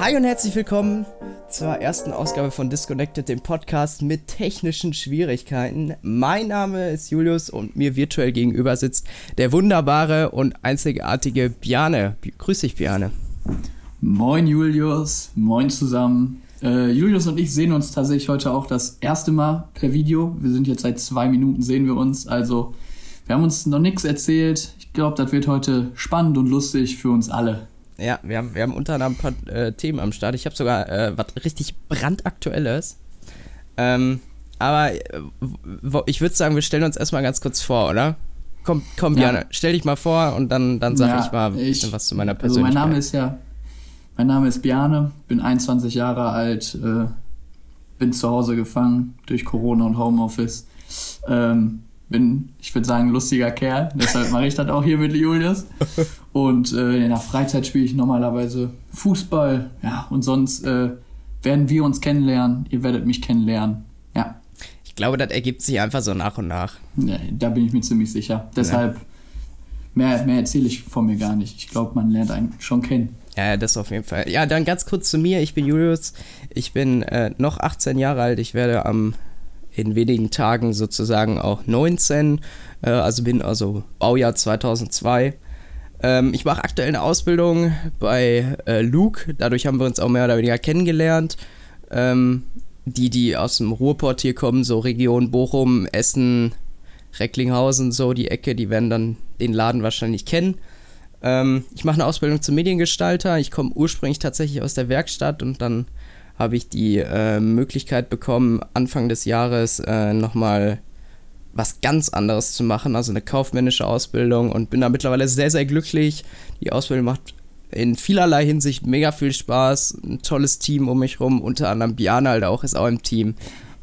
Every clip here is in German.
Hi und herzlich willkommen zur ersten Ausgabe von Disconnected, dem Podcast mit technischen Schwierigkeiten. Mein Name ist Julius und mir virtuell gegenüber sitzt der wunderbare und einzigartige Bjane. Grüß dich, Bjane. Moin, Julius. Moin zusammen. Äh, Julius und ich sehen uns tatsächlich heute auch das erste Mal per Video. Wir sind jetzt seit zwei Minuten sehen wir uns. Also, wir haben uns noch nichts erzählt. Ich glaube, das wird heute spannend und lustig für uns alle. Ja, wir haben, wir haben unter anderem ein paar äh, Themen am Start. Ich habe sogar äh, was richtig brandaktuelles. Ähm, aber äh, ich würde sagen, wir stellen uns erstmal ganz kurz vor, oder? Komm, komm, ja. Björn, stell dich mal vor und dann, dann sage ja, ich mal ein bisschen was zu meiner Persönlichkeit. Also mein Name ist ja, mein Name ist Bjane, bin 21 Jahre alt, äh, bin zu Hause gefangen durch Corona und Homeoffice. Ähm, bin, ich würde sagen, ein lustiger Kerl. Deshalb mache ich das auch hier mit Julius. Und äh, in der Freizeit spiele ich normalerweise Fußball. Ja, und sonst äh, werden wir uns kennenlernen. Ihr werdet mich kennenlernen. Ja. Ich glaube, das ergibt sich einfach so nach und nach. Ja, da bin ich mir ziemlich sicher. Deshalb, ja. mehr, mehr erzähle ich von mir gar nicht. Ich glaube, man lernt einen schon kennen. Ja, das auf jeden Fall. Ja, dann ganz kurz zu mir. Ich bin Julius. Ich bin äh, noch 18 Jahre alt. Ich werde am in wenigen Tagen sozusagen auch 19, äh, also bin also Baujahr 2002. Ähm, ich mache aktuell eine Ausbildung bei äh, Luke, dadurch haben wir uns auch mehr oder weniger kennengelernt. Ähm, die, die aus dem Ruhrport hier kommen, so Region Bochum, Essen, Recklinghausen, so die Ecke, die werden dann den Laden wahrscheinlich kennen. Ähm, ich mache eine Ausbildung zum Mediengestalter. Ich komme ursprünglich tatsächlich aus der Werkstatt und dann habe ich die äh, Möglichkeit bekommen, Anfang des Jahres äh, nochmal was ganz anderes zu machen, also eine kaufmännische Ausbildung und bin da mittlerweile sehr, sehr glücklich. Die Ausbildung macht in vielerlei Hinsicht mega viel Spaß, ein tolles Team um mich rum, unter anderem Biana halt auch ist auch im Team.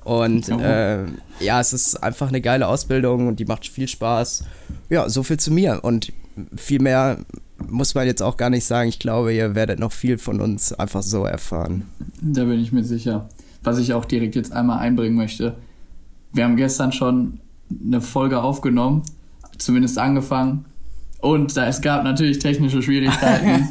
Und äh, ja, es ist einfach eine geile Ausbildung und die macht viel Spaß. Ja, so viel zu mir. Und viel mehr muss man jetzt auch gar nicht sagen. Ich glaube, ihr werdet noch viel von uns einfach so erfahren. Da bin ich mir sicher. Was ich auch direkt jetzt einmal einbringen möchte. Wir haben gestern schon eine Folge aufgenommen, zumindest angefangen. Und da, es gab natürlich technische Schwierigkeiten.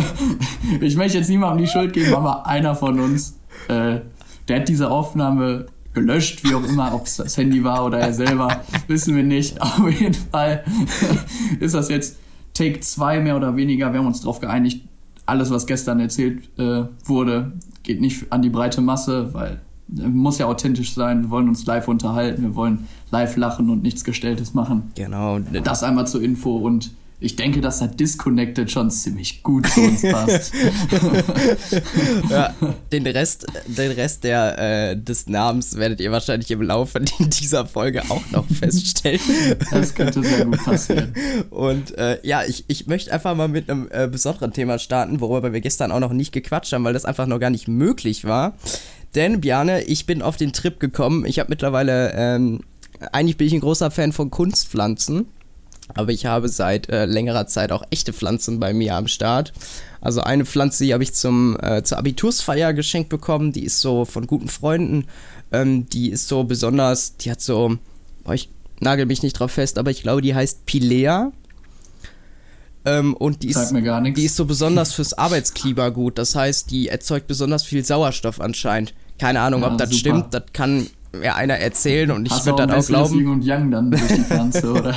ich möchte jetzt niemandem die Schuld geben, aber einer von uns, äh, der hat diese Aufnahme gelöscht, wie auch immer, ob es das Handy war oder er selber, wissen wir nicht. Auf jeden Fall ist das jetzt Take 2 mehr oder weniger. Wir haben uns darauf geeinigt, alles, was gestern erzählt äh, wurde, geht nicht an die breite Masse, weil äh, muss ja authentisch sein. Wir wollen uns live unterhalten, wir wollen live lachen und nichts Gestelltes machen. Genau. Das einmal zur Info und ich denke, dass das Disconnected schon ziemlich gut zu uns passt. ja, den Rest, den Rest der, äh, des Namens werdet ihr wahrscheinlich im Laufe dieser Folge auch noch feststellen. Das könnte sehr gut passieren. Und äh, ja, ich, ich möchte einfach mal mit einem äh, besonderen Thema starten, worüber wir gestern auch noch nicht gequatscht haben, weil das einfach noch gar nicht möglich war. Denn, Bjane, ich bin auf den Trip gekommen. Ich habe mittlerweile, ähm, eigentlich bin ich ein großer Fan von Kunstpflanzen. Aber ich habe seit äh, längerer Zeit auch echte Pflanzen bei mir am Start. Also eine Pflanze, die habe ich zum, äh, zur Abitursfeier geschenkt bekommen. Die ist so von guten Freunden. Ähm, die ist so besonders, die hat so, boah, ich nagel mich nicht drauf fest, aber ich glaube, die heißt Pilea. Ähm, und die ist, die ist so besonders fürs Arbeitsklima gut. Das heißt, die erzeugt besonders viel Sauerstoff anscheinend. Keine Ahnung, ja, ob das super. stimmt. Das kann ja einer erzählen und ich würde das auch glauben. und Yang dann durch die Pflanze, oder?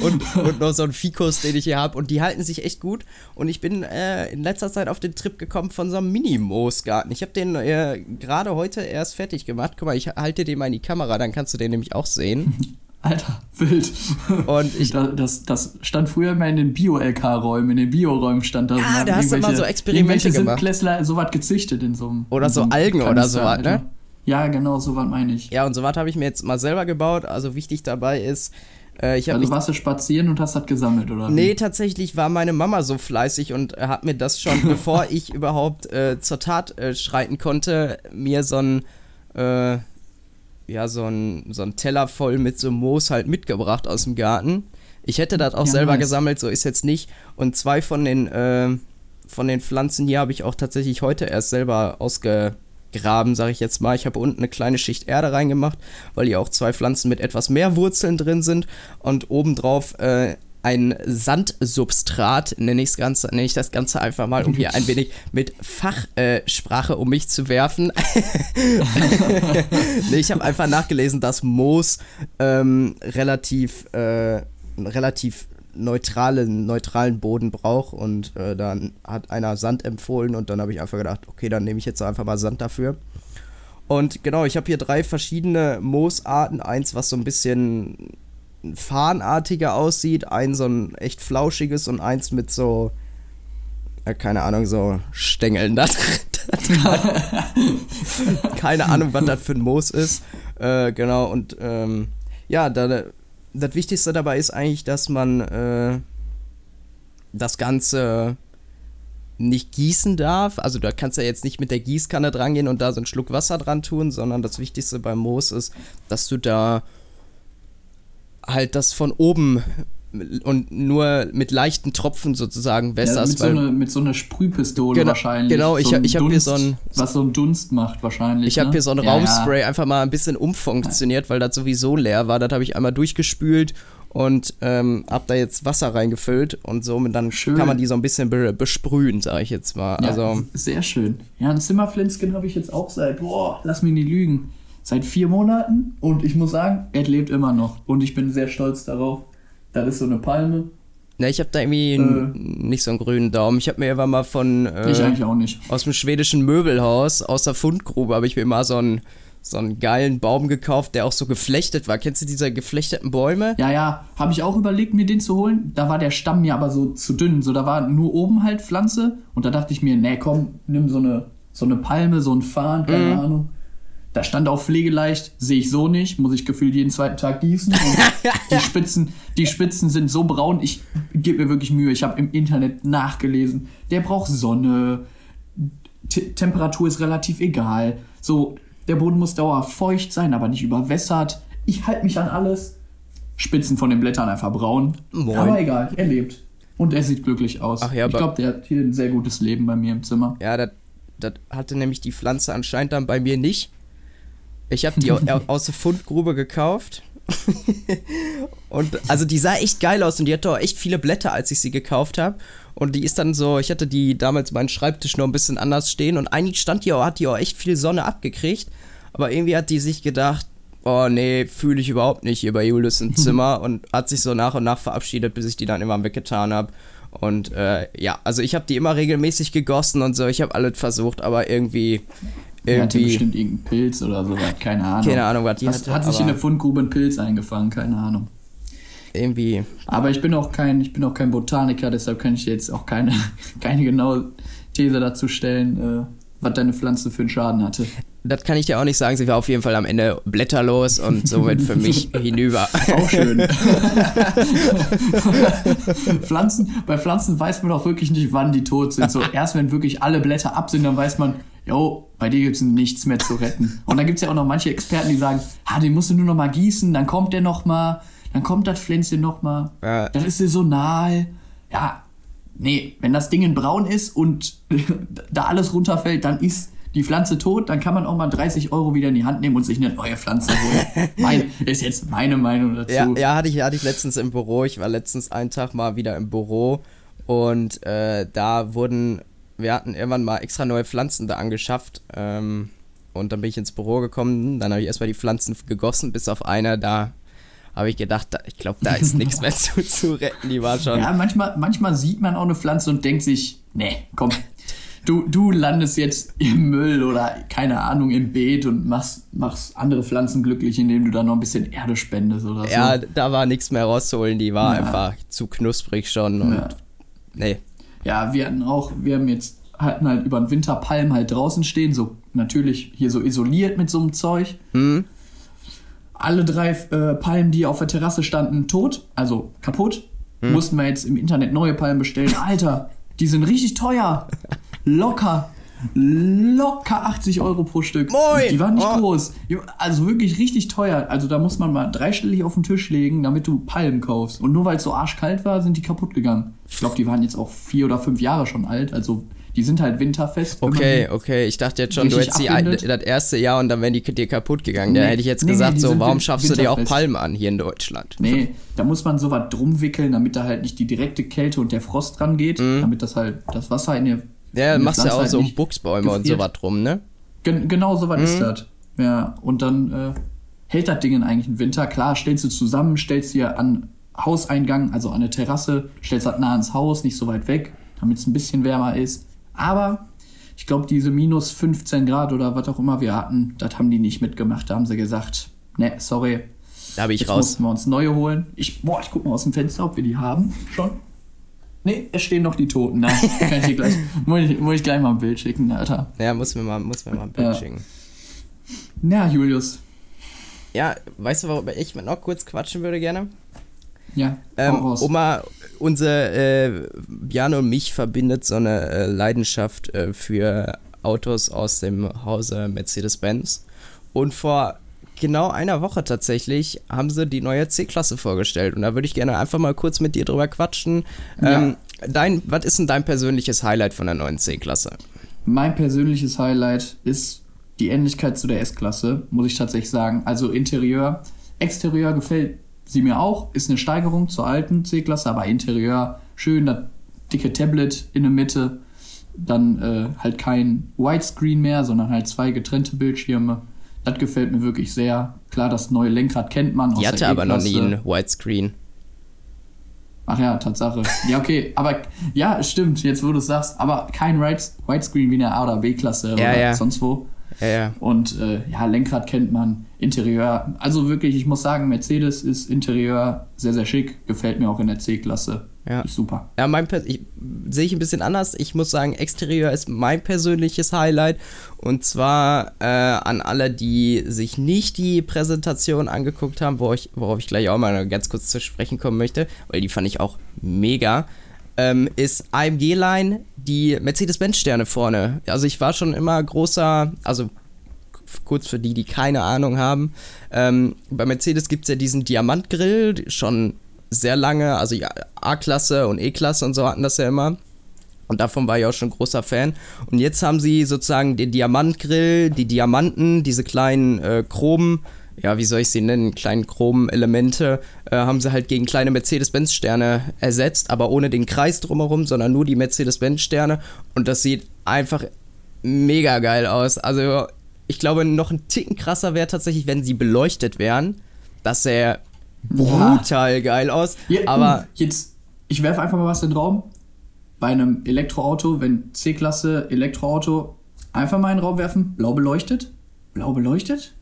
und, und noch so ein Fikus, den ich hier habe. Und die halten sich echt gut. Und ich bin äh, in letzter Zeit auf den Trip gekommen von so einem Mini-Moosgarten. Ich habe den äh, gerade heute erst fertig gemacht. Guck mal, ich halte den mal in die Kamera, dann kannst du den nämlich auch sehen. Alter, wild. Und ich, das, das stand früher immer in den Bio-LK-Räumen, in den Bio-Räumen stand das. Ja, da hast du immer so Experimente gemacht. Klässler sowas gezüchtet in so einem. Oder so, so Algen oder sowas, ne? Ja, genau, sowas meine ich. Ja, und sowas habe ich mir jetzt mal selber gebaut. Also wichtig dabei ist, äh, also warst du spazieren und hast das gesammelt, oder? Nee, wie? tatsächlich war meine Mama so fleißig und hat mir das schon, bevor ich überhaupt äh, zur Tat äh, schreiten konnte, mir so ein äh, ja, so ein, so ein Teller voll mit so Moos halt mitgebracht aus dem Garten. Ich hätte das auch ja, selber nice. gesammelt, so ist jetzt nicht. Und zwei von den, äh, von den Pflanzen hier habe ich auch tatsächlich heute erst selber ausgegraben, sage ich jetzt mal. Ich habe unten eine kleine Schicht Erde reingemacht, weil hier auch zwei Pflanzen mit etwas mehr Wurzeln drin sind. Und obendrauf äh, ein Sandsubstrat, nenne ich Ganze, nenne ich das Ganze einfach mal, um hier ein wenig mit Fachsprache äh, um mich zu werfen. nee, ich habe einfach nachgelesen, dass Moos ähm, relativ, äh, relativ neutralen, neutralen Boden braucht und äh, dann hat einer Sand empfohlen und dann habe ich einfach gedacht, okay, dann nehme ich jetzt einfach mal Sand dafür. Und genau, ich habe hier drei verschiedene Moosarten. Eins, was so ein bisschen fahnartiger aussieht, ein so ein echt flauschiges und eins mit so, äh, keine Ahnung, so Stängeln da keine Ahnung, was das für ein Moos ist. Äh, genau, und ähm, ja, da, das Wichtigste dabei ist eigentlich, dass man äh, das Ganze nicht gießen darf. Also da kannst du ja jetzt nicht mit der Gießkanne drangehen und da so einen Schluck Wasser dran tun, sondern das Wichtigste beim Moos ist, dass du da halt das von oben und nur mit leichten Tropfen sozusagen wässerst. Ja, mit, so eine, mit so einer Sprühpistole genau, wahrscheinlich. Genau, ich, so ich habe hier so ein... Was so ein Dunst macht wahrscheinlich. Ich habe ne? hier so ein ja, Raumspray ja. einfach mal ein bisschen umfunktioniert, weil das sowieso leer war. Das habe ich einmal durchgespült und ähm, habe da jetzt Wasser reingefüllt und somit dann Schön. kann man die so ein bisschen be besprühen, sage ich jetzt mal. Also sehr schön. Ja, ein Zimmerflinskin habe ich jetzt auch seit, boah, lass mich nicht lügen, seit vier Monaten und ich muss sagen, er lebt immer noch und ich bin sehr stolz darauf. Da ist so eine Palme. Ne, ich habe da irgendwie äh, nicht so einen grünen Daumen. Ich habe mir immer mal von äh, ich eigentlich auch nicht. aus dem schwedischen Möbelhaus, aus der Fundgrube, habe ich mir mal so einen so einen geilen Baum gekauft, der auch so geflechtet war. Kennst du diese geflechteten Bäume? Ja, ja, habe ich auch überlegt, mir den zu holen. Da war der Stamm mir aber so zu dünn. So, da war nur oben halt Pflanze. Und da dachte ich mir, nee, komm, nimm so eine, so eine Palme, so ein Farn, keine Mhm. Ahnung. Da stand auch pflegeleicht, sehe ich so nicht, muss ich gefühlt jeden zweiten Tag gießen. Die Spitzen, die Spitzen sind so braun, ich gebe mir wirklich Mühe. Ich habe im Internet nachgelesen. Der braucht Sonne, T Temperatur ist relativ egal. So, der Boden muss dauerhaft feucht sein, aber nicht überwässert. Ich halte mich an alles. Spitzen von den Blättern einfach braun. Moin. Aber egal, er lebt. Und er sieht glücklich aus. Ach ja, ich glaube, der hat hier ein sehr gutes Leben bei mir im Zimmer. Ja, das hatte nämlich die Pflanze anscheinend dann bei mir nicht. Ich habe die au- aus der Fundgrube gekauft. und also die sah echt geil aus und die hatte auch echt viele Blätter, als ich sie gekauft habe. Und die ist dann so, ich hatte die damals meinen Schreibtisch noch ein bisschen anders stehen und eigentlich stand die auch, hat die auch echt viel Sonne abgekriegt. Aber irgendwie hat die sich gedacht, oh nee, fühle ich überhaupt nicht hier bei Julius im Zimmer und hat sich so nach und nach verabschiedet, bis ich die dann immer weggetan habe. Und äh, ja, also ich habe die immer regelmäßig gegossen und so, ich habe alles versucht, aber irgendwie, Er hatte irgendwie, bestimmt irgendeinen Pilz oder so, keine Ahnung. keine Ahnung, was die Hat, hatte, hat sich in der Fundgrube ein Pilz eingefangen, keine Ahnung. irgendwie, Aber ich bin auch kein, ich bin auch kein Botaniker, deshalb kann ich jetzt auch keine, keine genaue These dazu stellen, äh, was deine Pflanze für einen Schaden hatte. das kann ich dir auch nicht sagen, sie war auf jeden Fall am Ende blätterlos und somit für mich hinüber. Auch schön. Pflanzen, bei Pflanzen weiß man auch wirklich nicht, wann die tot sind. So erst wenn wirklich alle Blätter ab sind, dann weiß man, jo, bei dir gibt's nichts mehr zu retten. Und dann gibt's ja auch noch manche Experten, die sagen, ah, den musst du nur noch mal gießen, dann kommt der noch mal, dann kommt das Pflänzchen noch mal. Ja. Das ist saisonal. Ja, nee, wenn das Ding in braun ist und da alles runterfällt, dann ist die Pflanze tot, dann kann man auch mal 30 Euro wieder in die Hand nehmen und sich eine neue Pflanze holen. mein, ist jetzt meine Meinung dazu. Ja, ja hatte, ich, hatte ich letztens im Büro. Ich war letztens einen Tag mal wieder im Büro und äh, da wurden, wir hatten irgendwann mal extra neue Pflanzen da angeschafft. Ähm, und dann bin ich ins Büro gekommen, dann habe ich erstmal die Pflanzen gegossen, bis auf eine, da habe ich gedacht, da, ich glaube, da ist nichts mehr zu, zu retten. Die war schon. Ja, manchmal, manchmal sieht man auch eine Pflanze und denkt sich, nee, komm, du, du landest jetzt im Müll oder keine Ahnung im Beet und machst, machst andere Pflanzen glücklich, indem du da noch ein bisschen Erde spendest oder so. Ja, da war nichts mehr rauszuholen, die war Ja. einfach zu knusprig schon und Ja. nee. Ja, wir hatten auch, wir haben jetzt, hatten halt über den Winter Palmen halt draußen stehen, so natürlich hier so isoliert mit so einem Zeug. Hm? Alle drei äh, Palmen, die auf der Terrasse standen, tot, also kaputt. Hm. Mussten wir jetzt im Internet neue Palmen bestellen. Alter, die sind richtig teuer. Locker. Locker 80 Euro pro Stück. Moin. Die waren nicht Oh. groß. Also wirklich richtig teuer. Also da muss man mal dreistellig auf den Tisch legen, damit du Palmen kaufst. Und nur weil es so arschkalt war, sind die kaputt gegangen. Ich glaube, die waren jetzt auch vier oder fünf Jahre schon alt. Also Die sind halt winterfest. Okay, okay. Ich dachte jetzt schon, du hättest die, das erste Jahr und dann wären die dir kaputt gegangen. Nee, da hätte ich jetzt nee, gesagt, nee, so, warum schaffst du dir auch Palmen an hier in Deutschland? Nee, da muss man sowas drum wickeln, damit da halt nicht die direkte Kälte und der Frost dran geht, mhm. damit das halt das Wasser in der. Ja, machst du ja auch halt so um Buchsbäume gefriert. und sowas drum, ne? Gen genau sowas mhm. ist das. Ja, und dann äh, hält das Ding eigentlich im Winter. Klar, stellst du zusammen, stellst dir an Hauseingang, also an eine Terrasse, stellst das nah ans Haus, nicht so weit weg, damit es ein bisschen wärmer ist. Aber ich glaube, diese minus 15 Grad oder was auch immer wir hatten, das haben die nicht mitgemacht. Da haben sie gesagt, ne, sorry. Da habe ich Jetzt raus. Mussten wir uns neue holen. Ich, boah, ich guck mal aus dem Fenster, ob wir die haben. Schon. Ne, es stehen noch die Toten da. Kann ich gleich, muss, ich, muss ich gleich mal ein Bild schicken, Alter. Ja, muss mir mal, muss mir mal ein Bild ja. schicken. Ja, Julius. Ja, weißt du, worüber ich noch kurz quatschen würde gerne? Ja, ähm, Oma, unser äh, Jan und mich verbindet so eine äh, Leidenschaft äh, für Autos aus dem Hause Mercedes-Benz. Und vor genau einer Woche tatsächlich haben sie die neue C-Klasse vorgestellt. Und da würde ich gerne einfach mal kurz mit dir drüber quatschen. Ähm, ja. dein, was ist denn dein persönliches Highlight von der neuen C-Klasse? Mein persönliches Highlight ist die Ähnlichkeit zu der S-Klasse, muss ich tatsächlich sagen. Also Interieur, Exterieur gefällt sie mir auch. Ist eine Steigerung zur alten C-Klasse, aber Interieur schön, das dicke Tablet in der Mitte. Dann äh, halt kein Widescreen mehr, sondern halt zwei getrennte Bildschirme. Das gefällt mir wirklich sehr. Klar, das neue Lenkrad kennt man. Aus Die hatte aber noch nie ein Widescreen. Ach ja, Tatsache. Ja, okay, aber ja, stimmt, jetzt wo du es sagst, aber kein Widescreen wie in der A- oder B-Klasse ja, oder ja. sonst wo. Ja, ja. Und äh, ja, Lenkrad kennt man, Interieur. Also wirklich, ich muss sagen, Mercedes ist Interieur sehr, sehr schick. Gefällt mir auch in der C-Klasse. Ja. Ist super. Ja, mein sehe ich ein bisschen anders. Ich muss sagen, Exterieur ist mein persönliches Highlight. Und zwar äh, an alle, die sich nicht die Präsentation angeguckt haben, wo ich, worauf ich gleich auch mal ganz kurz zu sprechen kommen möchte, weil die fand ich auch mega. Ähm, ist AMG Line die Mercedes-Benz-Sterne vorne. Also ich war schon immer großer, also kurz für die, die keine Ahnung haben. Ähm, bei Mercedes gibt es ja diesen Diamantgrill, schon sehr lange, also A-Klasse und E-Klasse und so hatten das ja immer. Und davon war ich auch schon großer Fan. Und jetzt haben sie sozusagen den Diamantgrill, die Diamanten, diese kleinen äh, Chrom, ja, wie soll ich sie nennen, kleinen Chrom-Elemente, äh, haben sie halt gegen kleine Mercedes-Benz-Sterne ersetzt, aber ohne den Kreis drumherum, sondern nur die Mercedes-Benz-Sterne. Und das sieht einfach mega geil aus. Also ich glaube, noch ein Ticken krasser wäre tatsächlich, wenn sie beleuchtet wären. Das sähe brutal ja. geil aus. Ja, aber jetzt, ich werfe einfach mal was in den Raum. Bei einem Elektroauto, wenn C-Klasse Elektroauto, einfach mal in den Raum werfen, blau beleuchtet. Blau beleuchtet?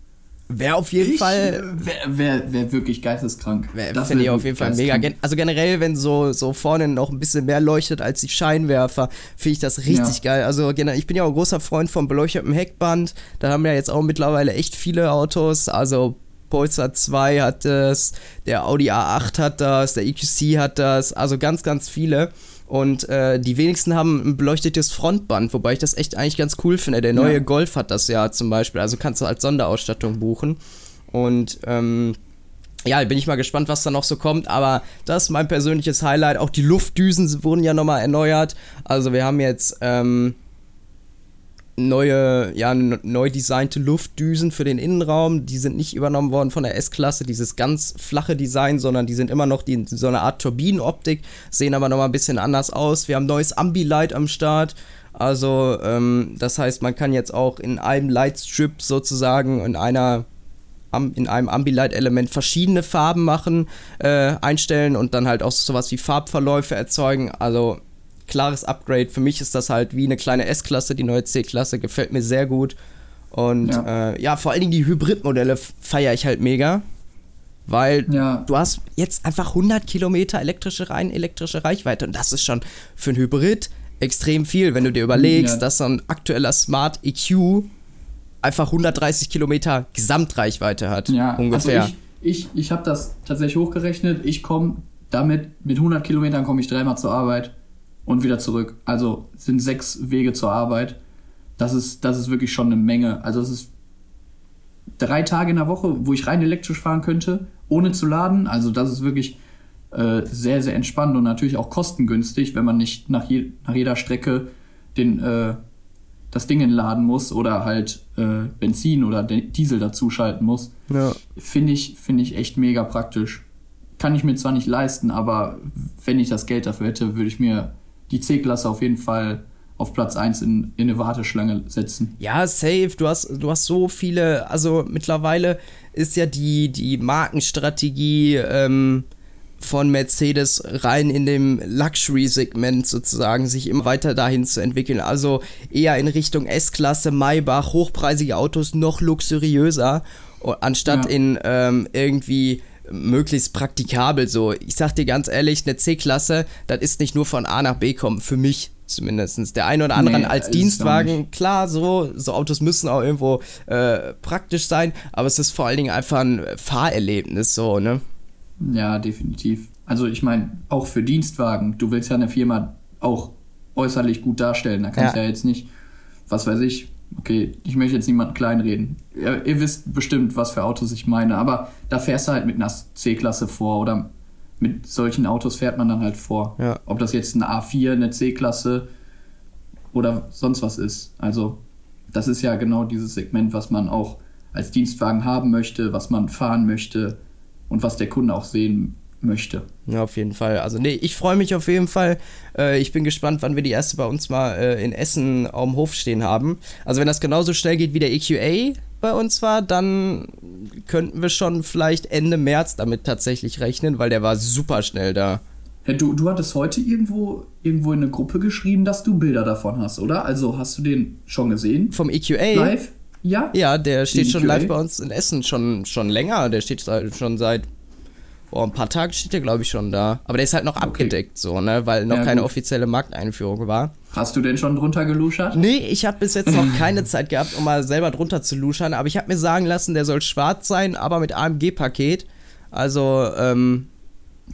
Wäre auf jeden ich, Fall. Wäre wär, wär wirklich geisteskrank. Wär, das finde ich auf jeden Fall mega. Also generell, wenn so, so vorne noch ein bisschen mehr leuchtet als die Scheinwerfer, finde ich das richtig ja. geil. Also ich bin ja auch ein großer Freund von beleuchtetem Heckband. Da haben ja jetzt auch mittlerweile echt viele Autos. Also Polestar 2 hat das, der Audi A8 hat das, der EQC hat das. Also ganz, ganz viele. Und äh, die wenigsten haben ein beleuchtetes Frontband, wobei ich das echt eigentlich ganz cool finde. Der neue ja. Golf hat das ja zum Beispiel, also kannst du als Sonderausstattung buchen. Und ähm, ja, bin ich mal gespannt, was da noch so kommt, aber das ist mein persönliches Highlight. Auch die Luftdüsen wurden ja nochmal erneuert. Also wir haben jetzt ähm, neue, ja, neu designte Luftdüsen für den Innenraum. Die sind nicht übernommen worden von der S-Klasse, dieses ganz flache Design, sondern die sind immer noch die, so eine Art Turbinenoptik, sehen aber nochmal ein bisschen anders aus. Wir haben neues Ambilight am Start. Also, ähm, das heißt, man kann jetzt auch in einem Lightstrip sozusagen in einer in einem Ambilight-Element verschiedene Farben machen, äh, einstellen und dann halt auch sowas wie Farbverläufe erzeugen. Also klares Upgrade. Für mich ist das halt wie eine kleine S-Klasse, die neue C-Klasse, gefällt mir sehr gut. Und ja, äh, ja vor allen Dingen die Hybridmodelle feiere ich halt mega. Weil ja. du hast jetzt einfach 100 Kilometer elektrische, rein elektrische Reichweite. Und das ist schon für ein Hybrid extrem viel, wenn du dir überlegst, ja. dass so ein aktueller Smart EQ einfach 130 Kilometer Gesamtreichweite hat. Ja, ungefähr. Also ich, ich, ich habe das tatsächlich hochgerechnet. Ich komme damit, mit 100 Kilometern komme ich dreimal zur Arbeit und wieder zurück. Also sind sechs Wege zur Arbeit. Das ist, das ist wirklich schon eine Menge. Also es ist drei Tage in der Woche, wo ich rein elektrisch fahren könnte, ohne zu laden. Also das ist wirklich äh, sehr, sehr entspannt und natürlich auch kostengünstig, wenn man nicht nach, je, nach jeder Strecke den, äh, das Ding entladen muss oder halt äh, Benzin oder Diesel dazuschalten muss. Ja. Finde ich, finde ich echt mega praktisch. Kann ich mir zwar nicht leisten, aber wenn ich das Geld dafür hätte, würde ich mir die C-Klasse auf jeden Fall auf Platz 1 in, in eine Warteschlange setzen. Ja, safe. Du hast, du hast so viele, also mittlerweile ist ja die, die Markenstrategie ähm, von Mercedes rein in dem Luxury-Segment sozusagen, sich immer weiter dahin zu entwickeln. Also eher in Richtung S-Klasse, Maybach, hochpreisige Autos, noch luxuriöser, anstatt ja. in ähm, irgendwie möglichst praktikabel so. Ich sag dir ganz ehrlich, eine C-Klasse, das ist nicht nur von A nach B kommen, für mich zumindest. Der eine oder andere nee, als Dienstwagen, klar, so, so Autos müssen auch irgendwo äh, praktisch sein, aber es ist vor allen Dingen einfach ein Fahrerlebnis, so, ne? Ja, definitiv. Also ich meine, auch für Dienstwagen, du willst ja eine Firma auch äußerlich gut darstellen. Da kannst du ja. ja jetzt nicht, was weiß ich, okay, ich möchte jetzt niemanden kleinreden. Ihr, ihr, wisst bestimmt, was für Autos ich meine, aber da fährst du halt mit einer C-Klasse vor oder mit solchen Autos fährt man dann halt vor. Ja. Ob das jetzt eine A4, eine C-Klasse oder sonst was ist. Also, das ist ja genau dieses Segment, was man auch als Dienstwagen haben möchte, was man fahren möchte und was der Kunde auch sehen möchte. Ja, auf jeden Fall. Also, nee, ich freue mich auf jeden Fall. Äh, ich bin gespannt, wann wir die erste bei uns mal äh, in Essen am Hof stehen haben. Also, wenn das genauso schnell geht wie der EQA, bei uns war, dann könnten wir schon vielleicht Ende März damit tatsächlich rechnen, weil der war super schnell da. Hey, du, du hattest heute irgendwo, irgendwo in eine Gruppe geschrieben, dass du Bilder davon hast, oder? Also hast du den schon gesehen? Vom EQA? Live? Ja? Ja, der steht schon EQA? live bei uns in Essen, schon, schon länger. Der steht schon seit oh, ein paar Tagen steht der, glaube ich, schon da. Aber der ist halt noch okay. abgedeckt, so, ne? Weil noch ja, keine gut. offizielle Markteinführung war. Hast du denn schon drunter geluschert? Nee, ich habe bis jetzt noch keine Zeit gehabt, um mal selber drunter zu luschern. Aber ich habe mir sagen lassen, der soll schwarz sein, aber mit AMG-Paket. Also, ähm,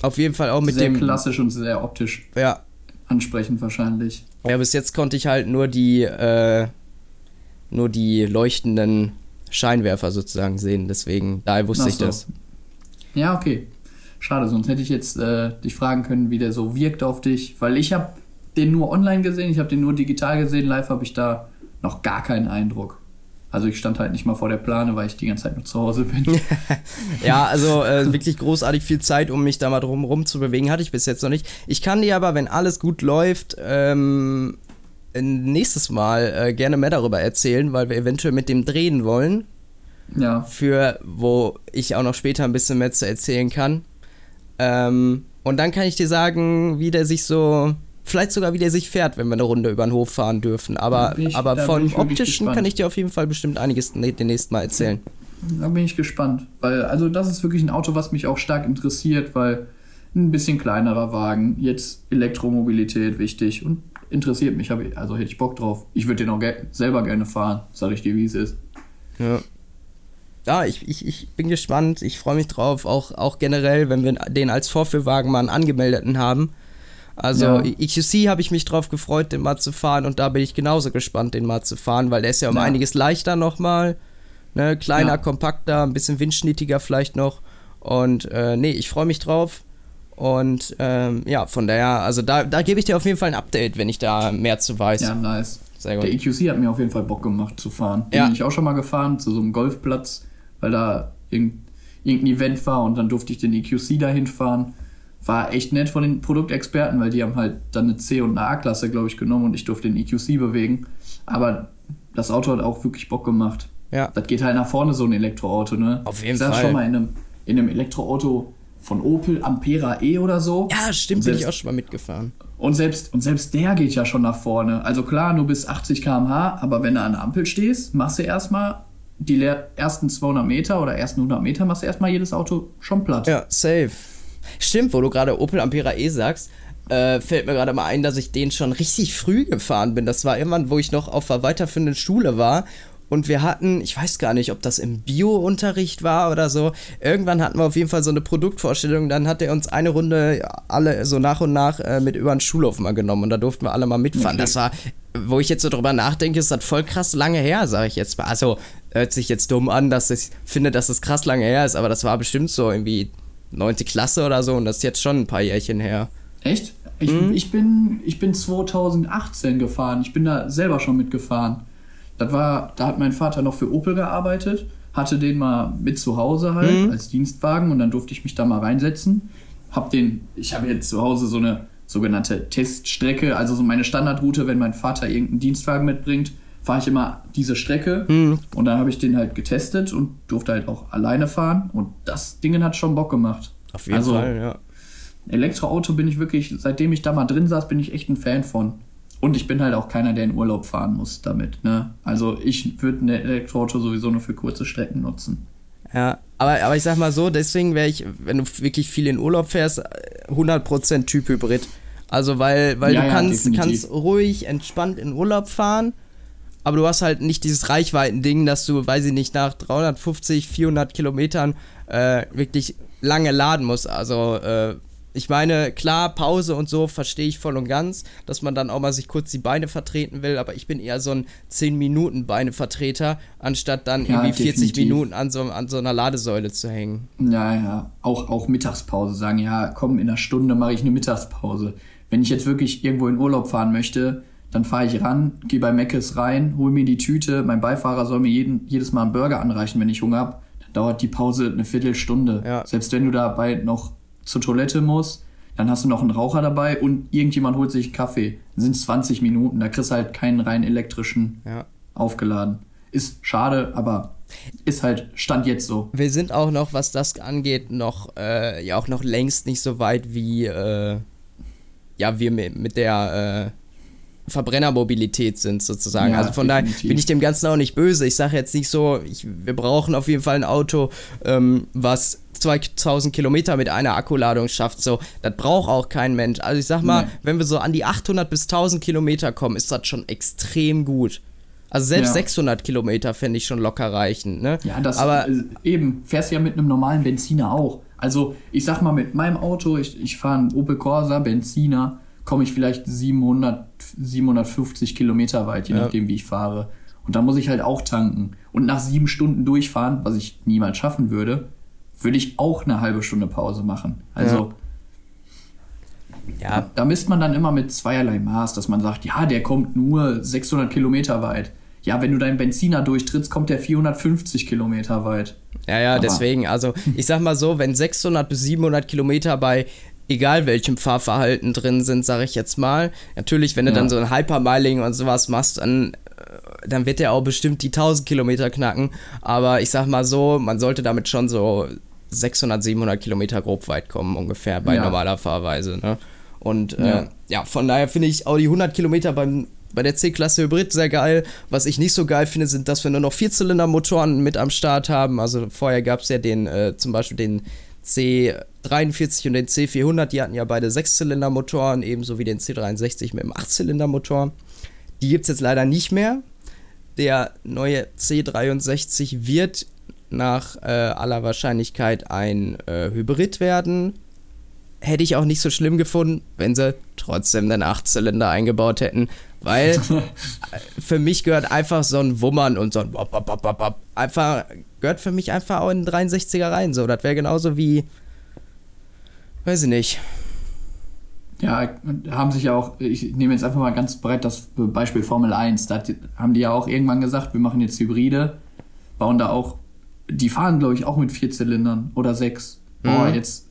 auf jeden Fall auch mit sehr dem. Sehr klassisch und sehr optisch. Ja. Ansprechend wahrscheinlich. Ja, bis jetzt konnte ich halt nur die, äh, nur die leuchtenden Scheinwerfer sozusagen sehen. Deswegen, daher wusste so. ich das. Ja, okay. Schade, sonst hätte ich jetzt äh, dich fragen können, wie der so wirkt auf dich. Weil ich habe den nur online gesehen, ich habe den nur digital gesehen, live habe ich da noch gar keinen Eindruck. Also ich stand halt nicht mal vor der Plane, weil ich die ganze Zeit nur zu Hause bin. ja, also äh, wirklich großartig viel Zeit, um mich da mal drum rum zu bewegen, hatte ich bis jetzt noch nicht. Ich kann dir aber, wenn alles gut läuft, ähm, nächstes Mal äh, gerne mehr darüber erzählen, weil wir eventuell mit dem drehen wollen. Ja. Für wo ich auch noch später ein bisschen mehr zu erzählen kann. Ähm, und dann kann ich dir sagen, wie der sich so vielleicht sogar wie der sich fährt, wenn wir eine Runde über den Hof fahren dürfen. Aber, ich, aber von optischen kann ich dir auf jeden Fall bestimmt einiges demnächst mal erzählen. Da bin ich gespannt, weil also das ist wirklich ein Auto, was mich auch stark interessiert, weil ein bisschen kleinerer Wagen, jetzt Elektromobilität wichtig und interessiert mich, also hätte ich Bock drauf. Ich würde den auch ge selber gerne fahren, sag ich dir, wie es ist. Ja. Ja, ich, ich, ich bin gespannt, ich freue mich drauf, auch, auch generell, wenn wir den als Vorführwagen mal einen angemeldeten haben also ja. EQC habe ich mich drauf gefreut, den mal zu fahren und da bin ich genauso gespannt, den mal zu fahren, weil der ist ja um ja. einiges leichter nochmal. Ne? Kleiner, ja. kompakter, ein bisschen windschnittiger vielleicht noch. Und äh, nee, ich freue mich drauf. Und ähm, ja, von daher, also da, da gebe ich dir auf jeden Fall ein Update, wenn ich da mehr zu weiß. Ja, nice. Sehr gut. Der EQC hat mir auf jeden Fall Bock gemacht zu fahren. Ja. Bin ich auch schon mal gefahren zu so einem Golfplatz, weil da irgendein Event war und dann durfte ich den EQC dahin fahren war echt nett von den Produktexperten, weil die haben halt dann eine C- und eine A-Klasse, glaube ich, genommen und ich durfte den EQC bewegen. Aber das Auto hat auch wirklich Bock gemacht. Ja. Das geht halt nach vorne, so ein Elektroauto, ne? Auf jeden ich Fall. Ich schon mal in einem, in einem Elektroauto von Opel Ampera E oder so. Ja, stimmt, selbst, bin ich auch schon mal mitgefahren. Und selbst, und selbst der geht ja schon nach vorne. Also klar, nur bis 80 km/h, aber wenn du an der Ampel stehst, machst du erstmal die ersten 200 Meter oder ersten 100 Meter, machst du erstmal jedes Auto schon platt. Ja, safe. Stimmt, wo du gerade Opel Ampera E sagst, äh, fällt mir gerade mal ein, dass ich den schon richtig früh gefahren bin. Das war irgendwann, wo ich noch auf der weiterführenden Schule war. Und wir hatten, ich weiß gar nicht, ob das im Bio-Unterricht war oder so. Irgendwann hatten wir auf jeden Fall so eine Produktvorstellung. Dann hat er uns eine Runde alle so nach und nach äh, mit über den Schulhof mal genommen. Und da durften wir alle mal mitfahren. Okay. Das war, wo ich jetzt so drüber nachdenke, ist das voll krass lange her, sage ich jetzt mal. Also, hört sich jetzt dumm an, dass ich finde, dass das krass lange her ist. Aber das war bestimmt so irgendwie neunte Klasse oder so und das ist jetzt schon ein paar Jährchen her. Echt? Ich, mhm. ich, bin, ich bin 2018 gefahren. Ich bin da selber schon mitgefahren. Das war, da hat mein Vater noch für Opel gearbeitet, hatte den mal mit zu Hause halt mhm. als Dienstwagen und dann durfte ich mich da mal reinsetzen. Hab den, ich habe jetzt zu Hause so eine sogenannte Teststrecke, also so meine Standardroute, wenn mein Vater irgendeinen Dienstwagen mitbringt, fahre ich immer diese Strecke mhm. und dann habe ich den halt getestet und durfte halt auch alleine fahren und das Ding hat schon Bock gemacht. Auf jeden also, Fall, ja. Elektroauto bin ich wirklich, seitdem ich da mal drin saß, bin ich echt ein Fan von. Und ich bin halt auch keiner, der in Urlaub fahren muss damit. Ne? Also ich würde ein Elektroauto sowieso nur für kurze Strecken nutzen. Ja, aber, aber ich sag mal so, deswegen wäre ich, wenn du wirklich viel in Urlaub fährst, 100% Typ Hybrid. Also weil, weil ja, du kannst, kannst ruhig, entspannt in Urlaub fahren, aber du hast halt nicht dieses Reichweiten-Ding, dass du, weiß ich nicht, nach 350, 400 Kilometern äh, wirklich lange laden musst. Also äh, ich meine, klar, Pause und so verstehe ich voll und ganz, dass man dann auch mal sich kurz die Beine vertreten will, aber ich bin eher so ein 10-Minuten-Beine-Vertreter, anstatt dann ja, irgendwie 40 Minuten an so, an so einer Ladesäule zu hängen. Ja, ja. Auch, auch Mittagspause sagen, ja, komm, in einer Stunde mache ich eine Mittagspause. Wenn ich jetzt wirklich irgendwo in Urlaub fahren möchte, dann fahre ich ran, gehe bei Meckes rein, hole mir die Tüte, mein Beifahrer soll mir jeden, jedes Mal einen Burger anreichen, wenn ich Hunger habe. Dann dauert die Pause eine Viertelstunde. Ja. Selbst wenn du dabei noch zur Toilette muss, dann hast du noch einen Raucher dabei und irgendjemand holt sich einen Kaffee. Dann sind es 20 Minuten, da kriegst du halt keinen rein elektrischen ja. aufgeladen. Ist schade, aber ist halt Stand jetzt so. Wir sind auch noch, was das angeht, noch, äh, ja auch noch längst nicht so weit wie, äh, ja, wir mit der, äh, Verbrennermobilität sind sozusagen. Ja, also von definitiv. daher bin ich dem Ganzen auch nicht böse. Ich sage jetzt nicht so, ich, wir brauchen auf jeden Fall ein Auto, ähm, was 2000 Kilometer mit einer Akkuladung schafft. So, das braucht auch kein Mensch. Also ich sag mal, nee. wenn wir so an die 800 bis 1000 Kilometer kommen, ist das schon extrem gut. Also selbst ja. 600 Kilometer fände ich schon locker reichen. Ne? Ja, das aber äh, eben fährst du ja mit einem normalen Benziner auch. Also ich sag mal mit meinem Auto, ich, ich fahre einen Opel Corsa Benziner komme ich vielleicht 700, 750 Kilometer weit, je ja. nachdem, wie ich fahre. Und da muss ich halt auch tanken. Und nach sieben Stunden durchfahren, was ich niemals schaffen würde, würde ich auch eine halbe Stunde Pause machen. Also, ja. ja. Da misst man dann immer mit zweierlei Maß, dass man sagt, ja, der kommt nur 600 Kilometer weit. Ja, wenn du deinen Benziner durchtrittst, kommt der 450 Kilometer weit. Ja, ja, Aber deswegen, also ich sag mal so, wenn 600 bis 700 Kilometer bei egal welchem Fahrverhalten drin sind, sage ich jetzt mal. Natürlich, wenn du ja. dann so ein Hypermiling und sowas machst, dann, äh, dann wird der auch bestimmt die 1000 Kilometer knacken. Aber ich sag mal so, man sollte damit schon so 600, 700 Kilometer grob weit kommen, ungefähr bei ja. normaler Fahrweise. Ne? Und äh, ja. ja. von daher finde ich auch die 100 Kilometer beim bei der C-Klasse Hybrid sehr geil. Was ich nicht so geil finde, sind, dass wir nur noch Vierzylinder-Motoren mit am Start haben. Also vorher gab es ja den, äh, zum Beispiel den C43 und den C400, die hatten ja beide Sechszylindermotoren, ebenso wie den C63 mit dem Achtzylindermotor. Die gibt es jetzt leider nicht mehr. Der neue C63 wird nach äh, aller Wahrscheinlichkeit ein äh, Hybrid werden. Hätte ich auch nicht so schlimm gefunden, wenn sie trotzdem den Achtzylinder eingebaut hätten, weil für mich gehört einfach so ein Wummern und so ein Wop, Wop, Wop, einfach gehört für mich einfach auch in den 63er rein. So, das wäre genauso wie, weiß ich nicht. Ja, haben sich ja auch, ich nehme jetzt einfach mal ganz breit das Beispiel Formel 1. Da haben die ja auch irgendwann gesagt, wir machen jetzt Hybride, bauen da auch, die fahren glaube ich auch mit vier Zylindern oder sechs. Mhm. Boah, jetzt,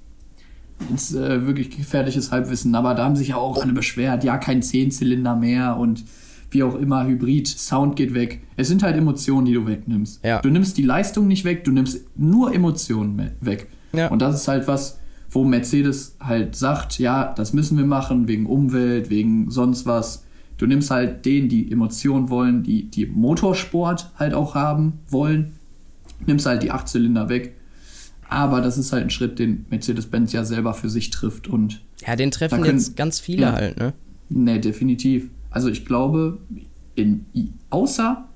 jetzt äh, wirklich gefährliches Halbwissen, aber da haben sich ja auch alle beschwert, ja, kein Zehnzylinder mehr und wie auch immer, Hybrid, Sound geht weg. Es sind halt Emotionen, die du wegnimmst. Ja. Du nimmst die Leistung nicht weg, du nimmst nur Emotionen weg. Ja. Und das ist halt was, wo Mercedes halt sagt, ja, das müssen wir machen, wegen Umwelt, wegen sonst was. Du nimmst halt denen, die Emotionen wollen, die, die Motorsport halt auch haben wollen, nimmst halt die Achtzylinder weg. Aber das ist halt ein Schritt, den Mercedes-Benz ja selber für sich trifft. Und ja, den treffen können, jetzt ganz viele ja, halt, ne? Ne, definitiv. Also ich glaube, in, außer,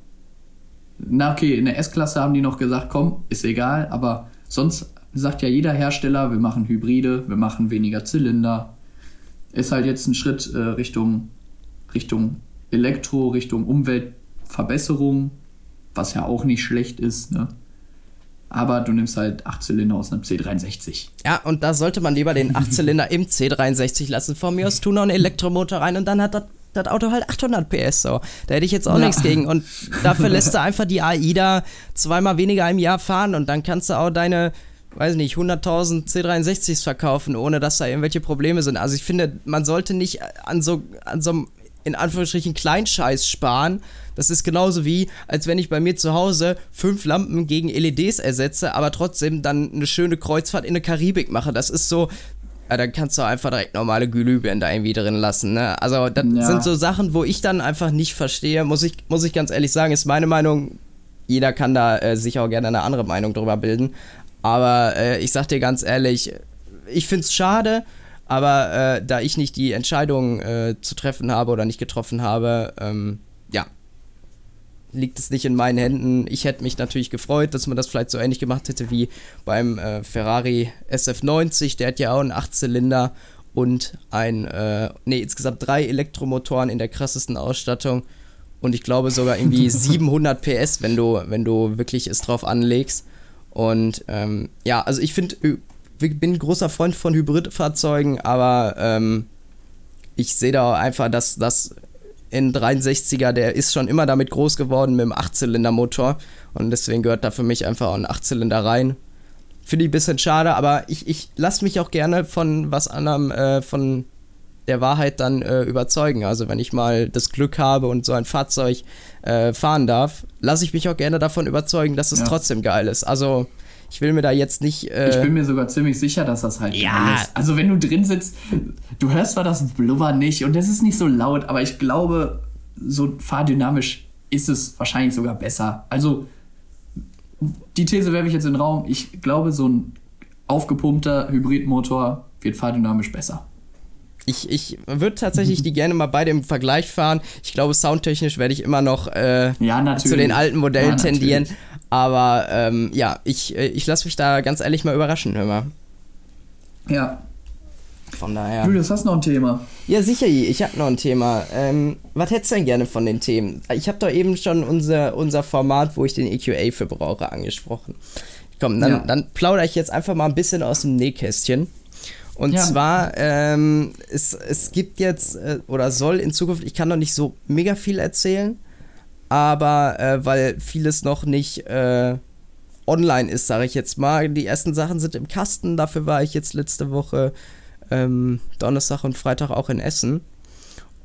na okay, in der S-Klasse haben die noch gesagt, komm, ist egal, aber sonst sagt ja jeder Hersteller, wir machen Hybride, wir machen weniger Zylinder. Ist halt jetzt ein Schritt äh, Richtung, Richtung Elektro, Richtung Umweltverbesserung, was ja auch nicht schlecht ist. Ne? Aber du nimmst halt 8 Zylinder aus einem C63. Ja, und da sollte man lieber den 8 Zylinder im C63 lassen. Von mir aus tun noch einen Elektromotor rein und dann hat das das Auto halt 800 PS so. Da hätte ich jetzt auch ja. nichts gegen. Und dafür lässt du einfach die AIDA zweimal weniger im Jahr fahren und dann kannst du auch deine, weiß nicht, 100.000 C63s verkaufen, ohne dass da irgendwelche Probleme sind. Also ich finde, man sollte nicht an so, an so einem in Anführungsstrichen Kleinscheiß sparen. Das ist genauso wie, als wenn ich bei mir zu Hause fünf Lampen gegen LEDs ersetze, aber trotzdem dann eine schöne Kreuzfahrt in der Karibik mache. Das ist so, ja, dann kannst du einfach direkt normale Glühbirnen da irgendwie drin lassen. Ne? Also, das ja. sind so Sachen, wo ich dann einfach nicht verstehe, muss ich, muss ich ganz ehrlich sagen, ist meine Meinung. Jeder kann da äh, sich auch gerne eine andere Meinung drüber bilden. Aber äh, ich sag dir ganz ehrlich, ich find's schade, aber äh, da ich nicht die Entscheidung äh, zu treffen habe oder nicht getroffen habe, ähm, ja, liegt es nicht in meinen Händen. Ich hätte mich natürlich gefreut, dass man das vielleicht so ähnlich gemacht hätte wie beim äh, Ferrari SF90. Der hat ja auch einen Achtzylinder und ein, äh, nee, insgesamt drei Elektromotoren in der krassesten Ausstattung. Und ich glaube sogar irgendwie 700 PS, wenn du, wenn du wirklich es drauf anlegst. Und ähm, ja, also ich finde bin ein großer Freund von Hybridfahrzeugen, aber ähm, ich sehe da einfach, dass das N63er, der ist schon immer damit groß geworden mit dem Achtzylindermotor und deswegen gehört da für mich einfach auch ein Achtzylinder rein. Finde ich ein bisschen schade, aber ich, ich lasse mich auch gerne von was anderem, äh, von der Wahrheit dann äh, überzeugen. Also wenn ich mal das Glück habe und so ein Fahrzeug äh, fahren darf, lasse ich mich auch gerne davon überzeugen, dass es ja. trotzdem geil ist. Also ich will mir da jetzt nicht. Äh ich bin mir sogar ziemlich sicher, dass das halt ja. ist. Also wenn du drin sitzt, du hörst zwar das Blubber nicht und es ist nicht so laut, aber ich glaube, so fahrdynamisch ist es wahrscheinlich sogar besser. Also die These werfe ich jetzt in den Raum. Ich glaube, so ein aufgepumpter Hybridmotor wird fahrdynamisch besser. Ich, ich würde tatsächlich die gerne mal beide im Vergleich fahren. Ich glaube, soundtechnisch werde ich immer noch äh, ja, zu den alten Modellen ja, tendieren. Aber ähm, ja, ich, äh, ich lasse mich da ganz ehrlich mal überraschen, hör mal. Ja. Von daher. Julius, hast du noch ein Thema? Ja, sicher, ich habe noch ein Thema. Ähm, was hättest du denn gerne von den Themen? Ich habe doch eben schon unser, unser Format, wo ich den EQA für brauche, angesprochen. Komm, dann, ja. dann plaudere ich jetzt einfach mal ein bisschen aus dem Nähkästchen. Und ja. zwar, ähm, es, es gibt jetzt äh, oder soll in Zukunft, ich kann noch nicht so mega viel erzählen, aber äh, weil vieles noch nicht äh, online ist, sage ich jetzt mal. Die ersten Sachen sind im Kasten, dafür war ich jetzt letzte Woche ähm, Donnerstag und Freitag auch in Essen.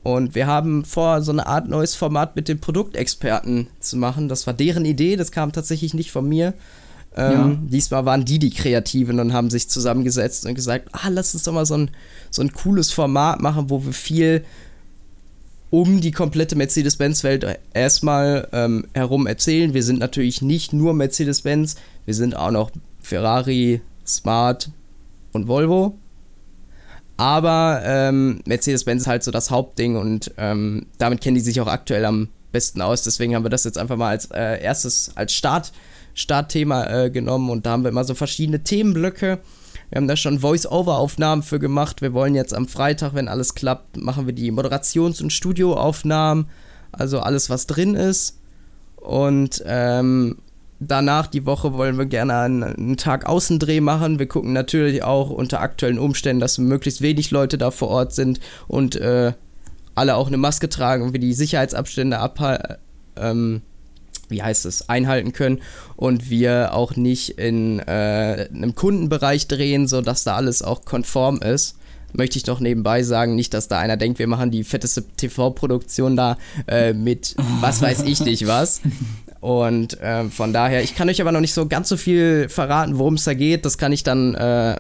Und wir haben vor, so eine Art neues Format mit den Produktexperten zu machen. Das war deren Idee, das kam tatsächlich nicht von mir. Ähm, ja. Diesmal waren die die Kreativen und haben sich zusammengesetzt und gesagt, ah, lass uns doch mal so ein, so ein cooles Format machen, wo wir viel um die komplette Mercedes-Benz-Welt erstmal ähm, herum erzählen. Wir sind natürlich nicht nur Mercedes-Benz, wir sind auch noch Ferrari, Smart und Volvo. Aber ähm, Mercedes-Benz ist halt so das Hauptding und ähm, damit kennen die sich auch aktuell am besten aus. Deswegen haben wir das jetzt einfach mal als äh, erstes, als Start Startthema äh, genommen und da haben wir immer so verschiedene Themenblöcke. Wir haben da schon Voice-Over-Aufnahmen für gemacht. Wir wollen jetzt am Freitag, wenn alles klappt, machen wir die Moderations- und Studioaufnahmen. Also alles, was drin ist. Und ähm, danach die Woche wollen wir gerne einen, einen, Tag Außendreh machen. Wir gucken natürlich auch unter aktuellen Umständen, dass möglichst wenig Leute da vor Ort sind und äh, alle auch eine Maske tragen und wir die Sicherheitsabstände abhalten. Ähm, wie heißt es, einhalten können und wir auch nicht in äh, einem Kundenbereich drehen, sodass da alles auch konform ist. Möchte ich doch nebenbei sagen, nicht, dass da einer denkt, wir machen die fetteste TV-Produktion da äh, mit was weiß ich nicht was. Und äh, von daher, ich kann euch aber noch nicht so ganz so viel verraten, worum es da geht. Das kann ich dann äh,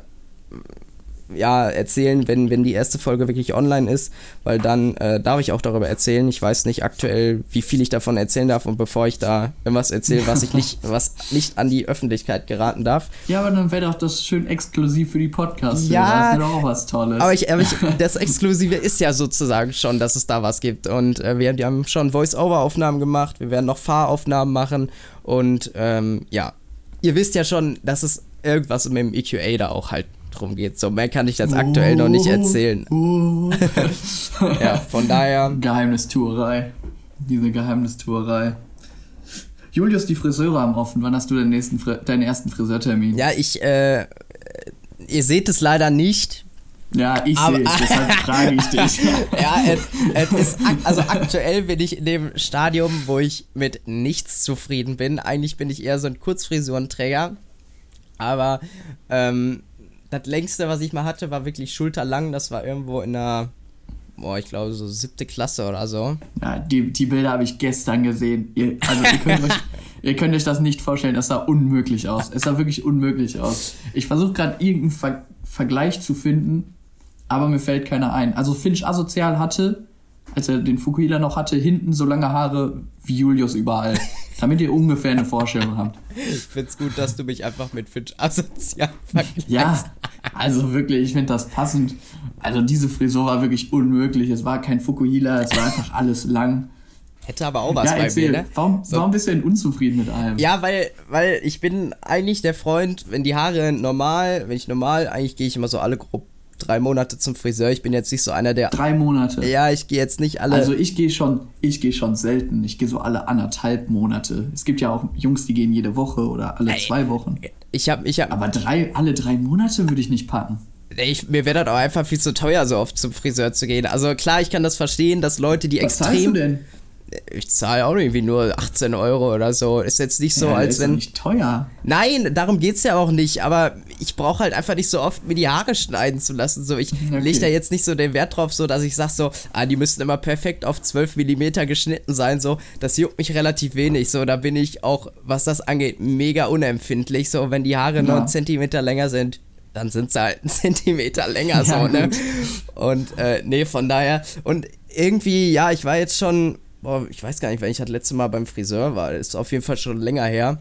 ja, erzählen, wenn, wenn die erste Folge wirklich online ist, weil dann äh, darf ich auch darüber erzählen. Ich weiß nicht aktuell, wie viel ich davon erzählen darf und bevor ich da irgendwas erzähle, was ich nicht, was nicht an die Öffentlichkeit geraten darf. Ja, aber dann wäre doch das schön exklusiv für die Podcasts. Ja, das wäre doch auch was Tolles. Aber, ich, aber ich, das Exklusive ist ja sozusagen schon, dass es da was gibt und äh, wir, wir haben schon Voice-Over-Aufnahmen gemacht, wir werden noch Fahraufnahmen machen und ähm, ja, ihr wisst ja schon, dass es irgendwas mit dem EQA da auch halt drum geht. So mehr kann ich jetzt aktuell noch nicht erzählen. Uh. ja, von daher. Geheimnistuerei. Diese Geheimnistuerei. Julius, die Friseure haben offen. Wann hast du den nächsten, deinen ersten Friseurtermin? Ja, ich, äh, ihr seht es leider nicht. Ja, ich sehe es, deshalb frage ich dich. ja, es ist, also aktuell bin ich in dem Stadium, wo ich mit nichts zufrieden bin. Eigentlich bin ich eher so ein Kurzfrisurenträger. Aber ähm, das längste, was ich mal hatte, war wirklich schulterlang. Das war irgendwo in der, boah, ich glaube so siebte Klasse oder so. Ja, die, die Bilder habe ich gestern gesehen. Ihr, also ihr könnt, euch, ihr könnt euch das nicht vorstellen. Das sah unmöglich aus. Es sah wirklich unmöglich aus. Ich versuche gerade irgendeinen Ver Vergleich zu finden aber mir fällt keiner ein. Also Finch asozial hatte, als er den Fukuhila noch hatte, hinten so lange Haare wie Julius überall. damit ihr ungefähr eine Vorstellung habt. Ich find's gut, dass du mich einfach mit Finch asozial vergleichst. Ja, also wirklich, ich finde das passend. Also diese Frisur war wirklich unmöglich. Es war kein Fukuhila, es war einfach alles lang. Hätte aber auch was ja, bei erzähl. mir, ne? Warum, so. warum bist du denn unzufrieden mit allem? Ja, weil, weil ich bin eigentlich der Freund, wenn die Haare normal, wenn ich normal, eigentlich gehe ich immer so alle grob drei Monate zum Friseur. Ich bin jetzt nicht so einer der. Drei Monate. Ja, ich gehe jetzt nicht alle. Also ich gehe schon, ich gehe schon selten. Ich gehe so alle anderthalb Monate. Es gibt ja auch Jungs, die gehen jede Woche oder alle Ey, zwei Wochen. Ich habe, ich habe. Aber drei, alle drei Monate würde ich nicht packen. Ich, mir wäre das auch einfach viel zu teuer, so oft zum Friseur zu gehen. Also klar, ich kann das verstehen, dass Leute, die Was extrem. Was du denn? Ich zahle auch irgendwie nur 18 Euro oder so. Ist jetzt nicht so, ja, als ist wenn. nicht teuer. Nein, darum geht's ja auch nicht. Aber ich brauche halt einfach nicht so oft mir die Haare schneiden zu lassen. So, ich okay. lege da jetzt nicht so den Wert drauf, so dass ich sage so, ah, die müssen immer perfekt auf 12 mm geschnitten sein. So, das juckt mich relativ wenig. So, da bin ich auch, was das angeht, mega unempfindlich. So, wenn die Haare ja. nur einen Zentimeter länger sind, dann sind sie halt einen Zentimeter länger ja, so, ne? Und äh, nee, von daher. Und irgendwie, ja, ich war jetzt schon boah, ich weiß gar nicht, wenn ich das letzte Mal beim Friseur war. Das ist auf jeden Fall schon länger her.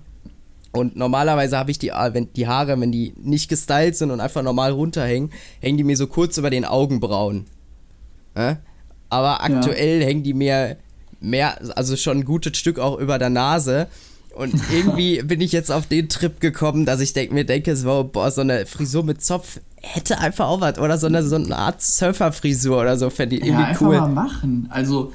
Und normalerweise habe ich die, wenn die Haare, wenn die nicht gestylt sind und einfach normal runterhängen, hängen die mir so kurz über den Augenbrauen. Äh? Aber aktuell ja. hängen die mir mehr, also schon ein gutes Stück auch über der Nase. Und irgendwie bin ich jetzt auf den Trip gekommen, dass ich denk, mir denke, so, boah, so eine Frisur mit Zopf hätte einfach auch was. Oder so eine, so eine Art Surferfrisur oder so, fände ich irgendwie ja, einfach cool. mal machen. Also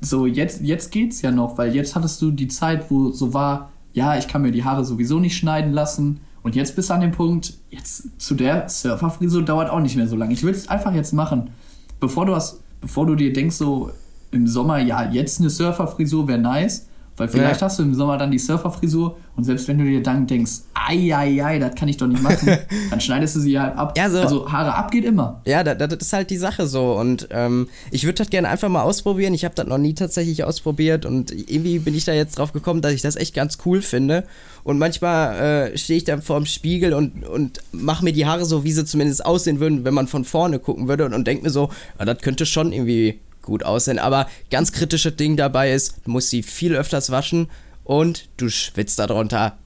so jetzt, jetzt geht's ja noch, weil jetzt hattest du die Zeit, wo so war, ja, ich kann mir die Haare sowieso nicht schneiden lassen. Und jetzt bist du an dem Punkt, jetzt zu der Surferfrisur dauert auch nicht mehr so lange. Ich will es einfach jetzt machen. Bevor du hast, bevor du dir denkst, so im Sommer, ja, jetzt eine Surferfrisur wäre nice, weil vielleicht ja. hast du im Sommer dann die Surferfrisur und selbst wenn du dir dann denkst, ei, das kann ich doch nicht machen, dann schneidest du sie halt ab. Ja, so, also Haare ab geht immer. Ja, das, das ist halt die Sache so. Und ähm, ich würde das gerne einfach mal ausprobieren. Ich habe das noch nie tatsächlich ausprobiert und irgendwie bin ich da jetzt drauf gekommen, dass ich das echt ganz cool finde. Und manchmal äh, stehe ich dann vorm Spiegel und, und mache mir die Haare so, wie sie zumindest aussehen würden, wenn man von vorne gucken würde und, und denke mir so, ja, das könnte schon irgendwie gut aussehen. Aber ganz kritisches Ding dabei ist, du musst sie viel öfters waschen und du schwitzt darunter.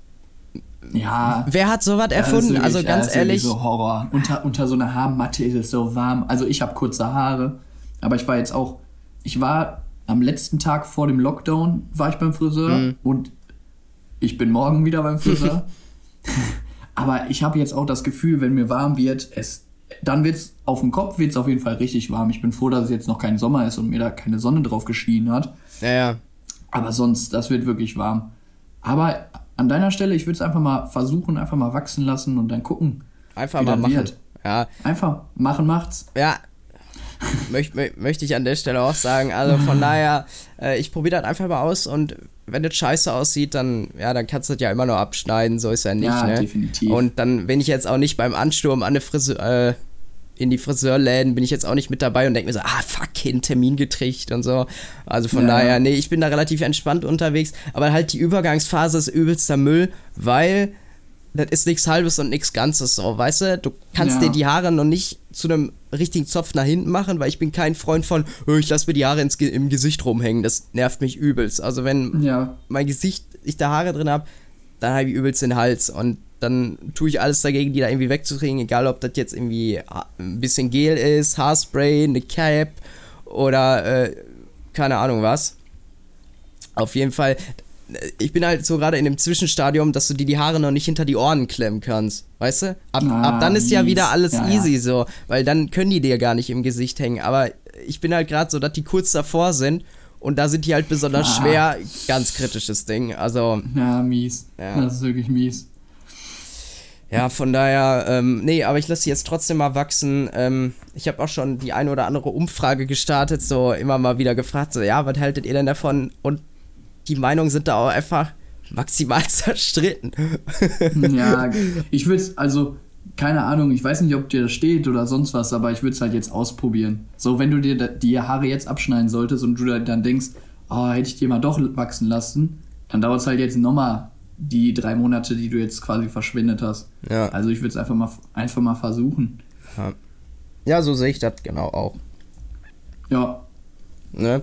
Ja. Wer hat sowas erfunden? Wirklich, also ganz ehrlich. so Horror. Unter, unter so einer Haarmatte ist es so warm. Also ich habe kurze Haare, aber ich war jetzt auch, ich war am letzten Tag vor dem Lockdown war ich beim Friseur mhm. und ich bin morgen wieder beim Friseur. aber ich habe jetzt auch das Gefühl, wenn mir warm wird, es dann wird's auf dem Kopf wird's auf jeden Fall richtig warm. Ich bin froh, dass es jetzt noch kein Sommer ist und mir da keine Sonne drauf geschienen hat. Ja, ja. Aber sonst, das wird wirklich warm. Aber an deiner Stelle, ich würde es einfach mal versuchen, einfach mal wachsen lassen und dann gucken. Einfach mal machen. Wird. Ja. Einfach machen macht's. Ja. Möchte möcht ich an der Stelle auch sagen. Also von daher, äh, ich probiere das einfach mal aus und wenn das scheiße aussieht, dann, ja, dann kannst du das ja immer noch abschneiden, so ist ja nicht, ja, ne? definitiv. Und dann bin ich jetzt auch nicht beim Ansturm an eine Friseur, äh, in die Friseurläden bin ich jetzt auch nicht mit dabei und denke mir so, ah, fuck, hin, Termin getricht und so. Also von ja. daher, nee, ich bin da relativ entspannt unterwegs, aber halt die Übergangsphase ist übelster Müll, weil das ist nichts Halbes und nichts Ganzes so, weißt du? Du kannst ja. dir die Haare noch nicht zu einem richtigen Zopf nach hinten machen, weil ich bin kein Freund von, oh, ich lasse mir die Haare ins, im Gesicht rumhängen. Das nervt mich übelst. Also wenn ja. mein Gesicht, ich da Haare drin habe, dann habe ich übelst den Hals und dann tue ich alles dagegen, die da irgendwie wegzukriegen, egal ob das jetzt irgendwie ein bisschen Gel ist, Haarspray, eine Cap oder äh, keine Ahnung was. Auf jeden Fall, ich bin halt so gerade in dem Zwischenstadium, dass du dir die Haare noch nicht hinter die Ohren klemmen kannst. Weißt du? Ab, ah, ab dann ist mies. ja wieder alles ja, easy ja. so, weil dann können die dir gar nicht im Gesicht hängen. Aber ich bin halt gerade so, dass die kurz davor sind und da sind die halt besonders Ah. schwer. Ganz kritisches Ding. Also, Ja, mies. Ja. Das ist wirklich mies. Ja, von daher, ähm, nee, aber ich lasse sie jetzt trotzdem mal wachsen. Ähm, ich habe auch schon die eine oder andere Umfrage gestartet, so immer mal wieder gefragt, so, ja, was haltet ihr denn davon? Und die Meinungen sind da auch einfach maximal zerstritten. Ja, ich würde also, keine Ahnung, ich weiß nicht, ob dir das steht oder sonst was, aber ich würde es halt jetzt ausprobieren. So, wenn du dir die Haare jetzt abschneiden solltest und du da- dann denkst, oh, hätte ich die mal doch wachsen lassen, dann dauert es halt jetzt nochmal die drei Monate, die du jetzt quasi verschwindet hast. Ja. Also ich würde es einfach mal, einfach mal versuchen. Ja, so sehe ich das genau auch. Ja, Ne?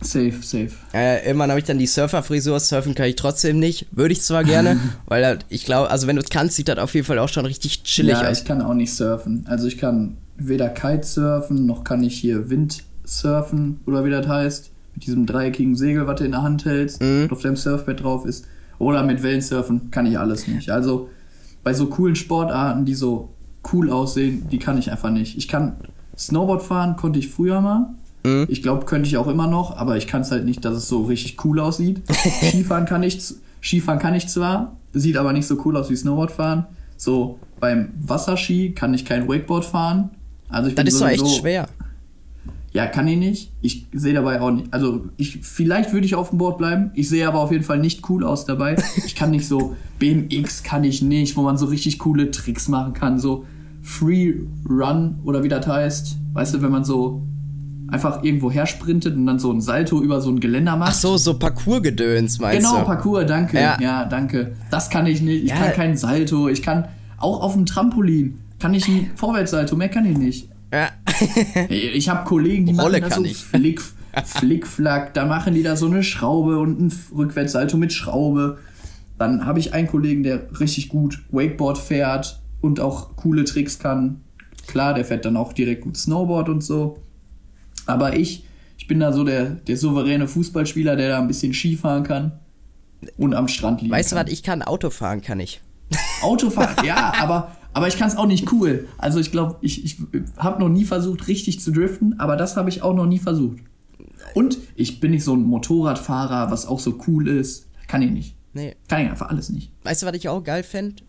safe, safe. Äh, irgendwann habe ich dann die Surfer-Frisur. Surfen kann ich trotzdem nicht. Würde ich zwar gerne, weil halt, ich glaube, also wenn du es kannst, sieht das auf jeden Fall auch schon richtig chillig ja, aus. ich kann auch nicht surfen. Also ich kann weder Kitesurfen, noch kann ich hier Windsurfen oder wie das heißt. Mit diesem dreieckigen Segel, was du in der Hand hältst Mhm. und auf deinem Surfbrett drauf ist. Oder mit Wellensurfen kann ich alles nicht. Also bei so coolen Sportarten, die so cool aussehen, die kann ich einfach nicht. Ich kann Snowboard fahren, konnte ich früher mal. Mhm. Ich glaube, könnte ich auch immer noch, aber ich kann es halt nicht, dass es so richtig cool aussieht. Skifahren kann ich, Skifahren kann ich zwar, sieht aber nicht so cool aus wie Snowboard fahren. So beim Wasserski kann ich kein Wakeboard fahren. Also ich Das bin ist doch echt sowieso- schwer. Ja, kann ich nicht. Ich sehe dabei auch nicht. Also ich vielleicht würde ich auf dem Board bleiben. Ich sehe aber auf jeden Fall nicht cool aus dabei. Ich kann nicht so BMX kann ich nicht, wo man so richtig coole Tricks machen kann, so Free Run oder wie das heißt. Weißt du, wenn man so einfach irgendwo hersprintet und dann so ein Salto über so ein Geländer macht. Ach so, so Parcours-Gedöns meinst Genau, du? Parcours, danke. Ja. Ja. danke. Das kann ich nicht. Ich Ja. kann keinen Salto. Ich kann auch auf dem Trampolin kann ich ein Vorwärtssalto, mehr kann ich nicht. Ja. Ich habe Kollegen, die Rolle machen da so ich. Flick, Flickflack, da machen die da so eine Schraube und ein Rückwärtssalto mit Schraube. Dann habe ich einen Kollegen, der richtig gut Wakeboard fährt und auch coole Tricks kann. Klar, der fährt dann auch direkt gut Snowboard und so. Aber ich, ich bin da so der, der souveräne Fußballspieler, der da ein bisschen Skifahren kann und am Strand liegen Weißt du was, ich kann Auto fahren, kann ich. Autofahren, ja, aber, aber ich kann es auch nicht cool. Also ich glaube, ich, ich habe noch nie versucht, richtig zu driften, aber das habe ich auch noch nie versucht. Und ich bin nicht so ein Motorradfahrer, was auch so cool ist. Kann ich nicht. Nee. Kann ich einfach alles nicht. Weißt du, was ich auch geil fände?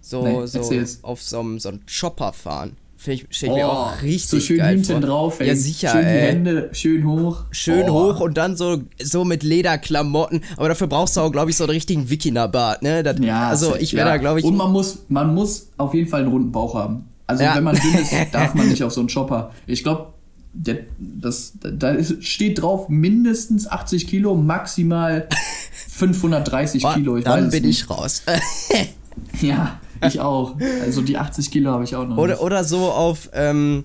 So, Nee, so erzähl's. auf so einem so einem Chopper fahren. Finde ich, stell ich mir auch richtig Oh, so schön geil hinten vor. drauf, ey. Ja, sicher, Schön die ey. Hände, schön hoch. Schön Oh. hoch und dann so, so mit Lederklamotten. Aber dafür brauchst du auch, glaube ich, so einen richtigen Wikingerbart, ne? Das, Ja, also ich wäre ja. da, glaube ich. Und man muss, man muss auf jeden Fall einen runden Bauch haben. Also Ja. wenn man dünn ist, darf man nicht auf so einen Chopper. Ich glaube, das, da steht drauf mindestens 80 Kilo, maximal 530 Boah, Kilo. Ich dann bin nicht. ich raus. Ja, ich auch. Also die 80 Kilo habe ich auch noch. oder, nicht. oder so auf ähm,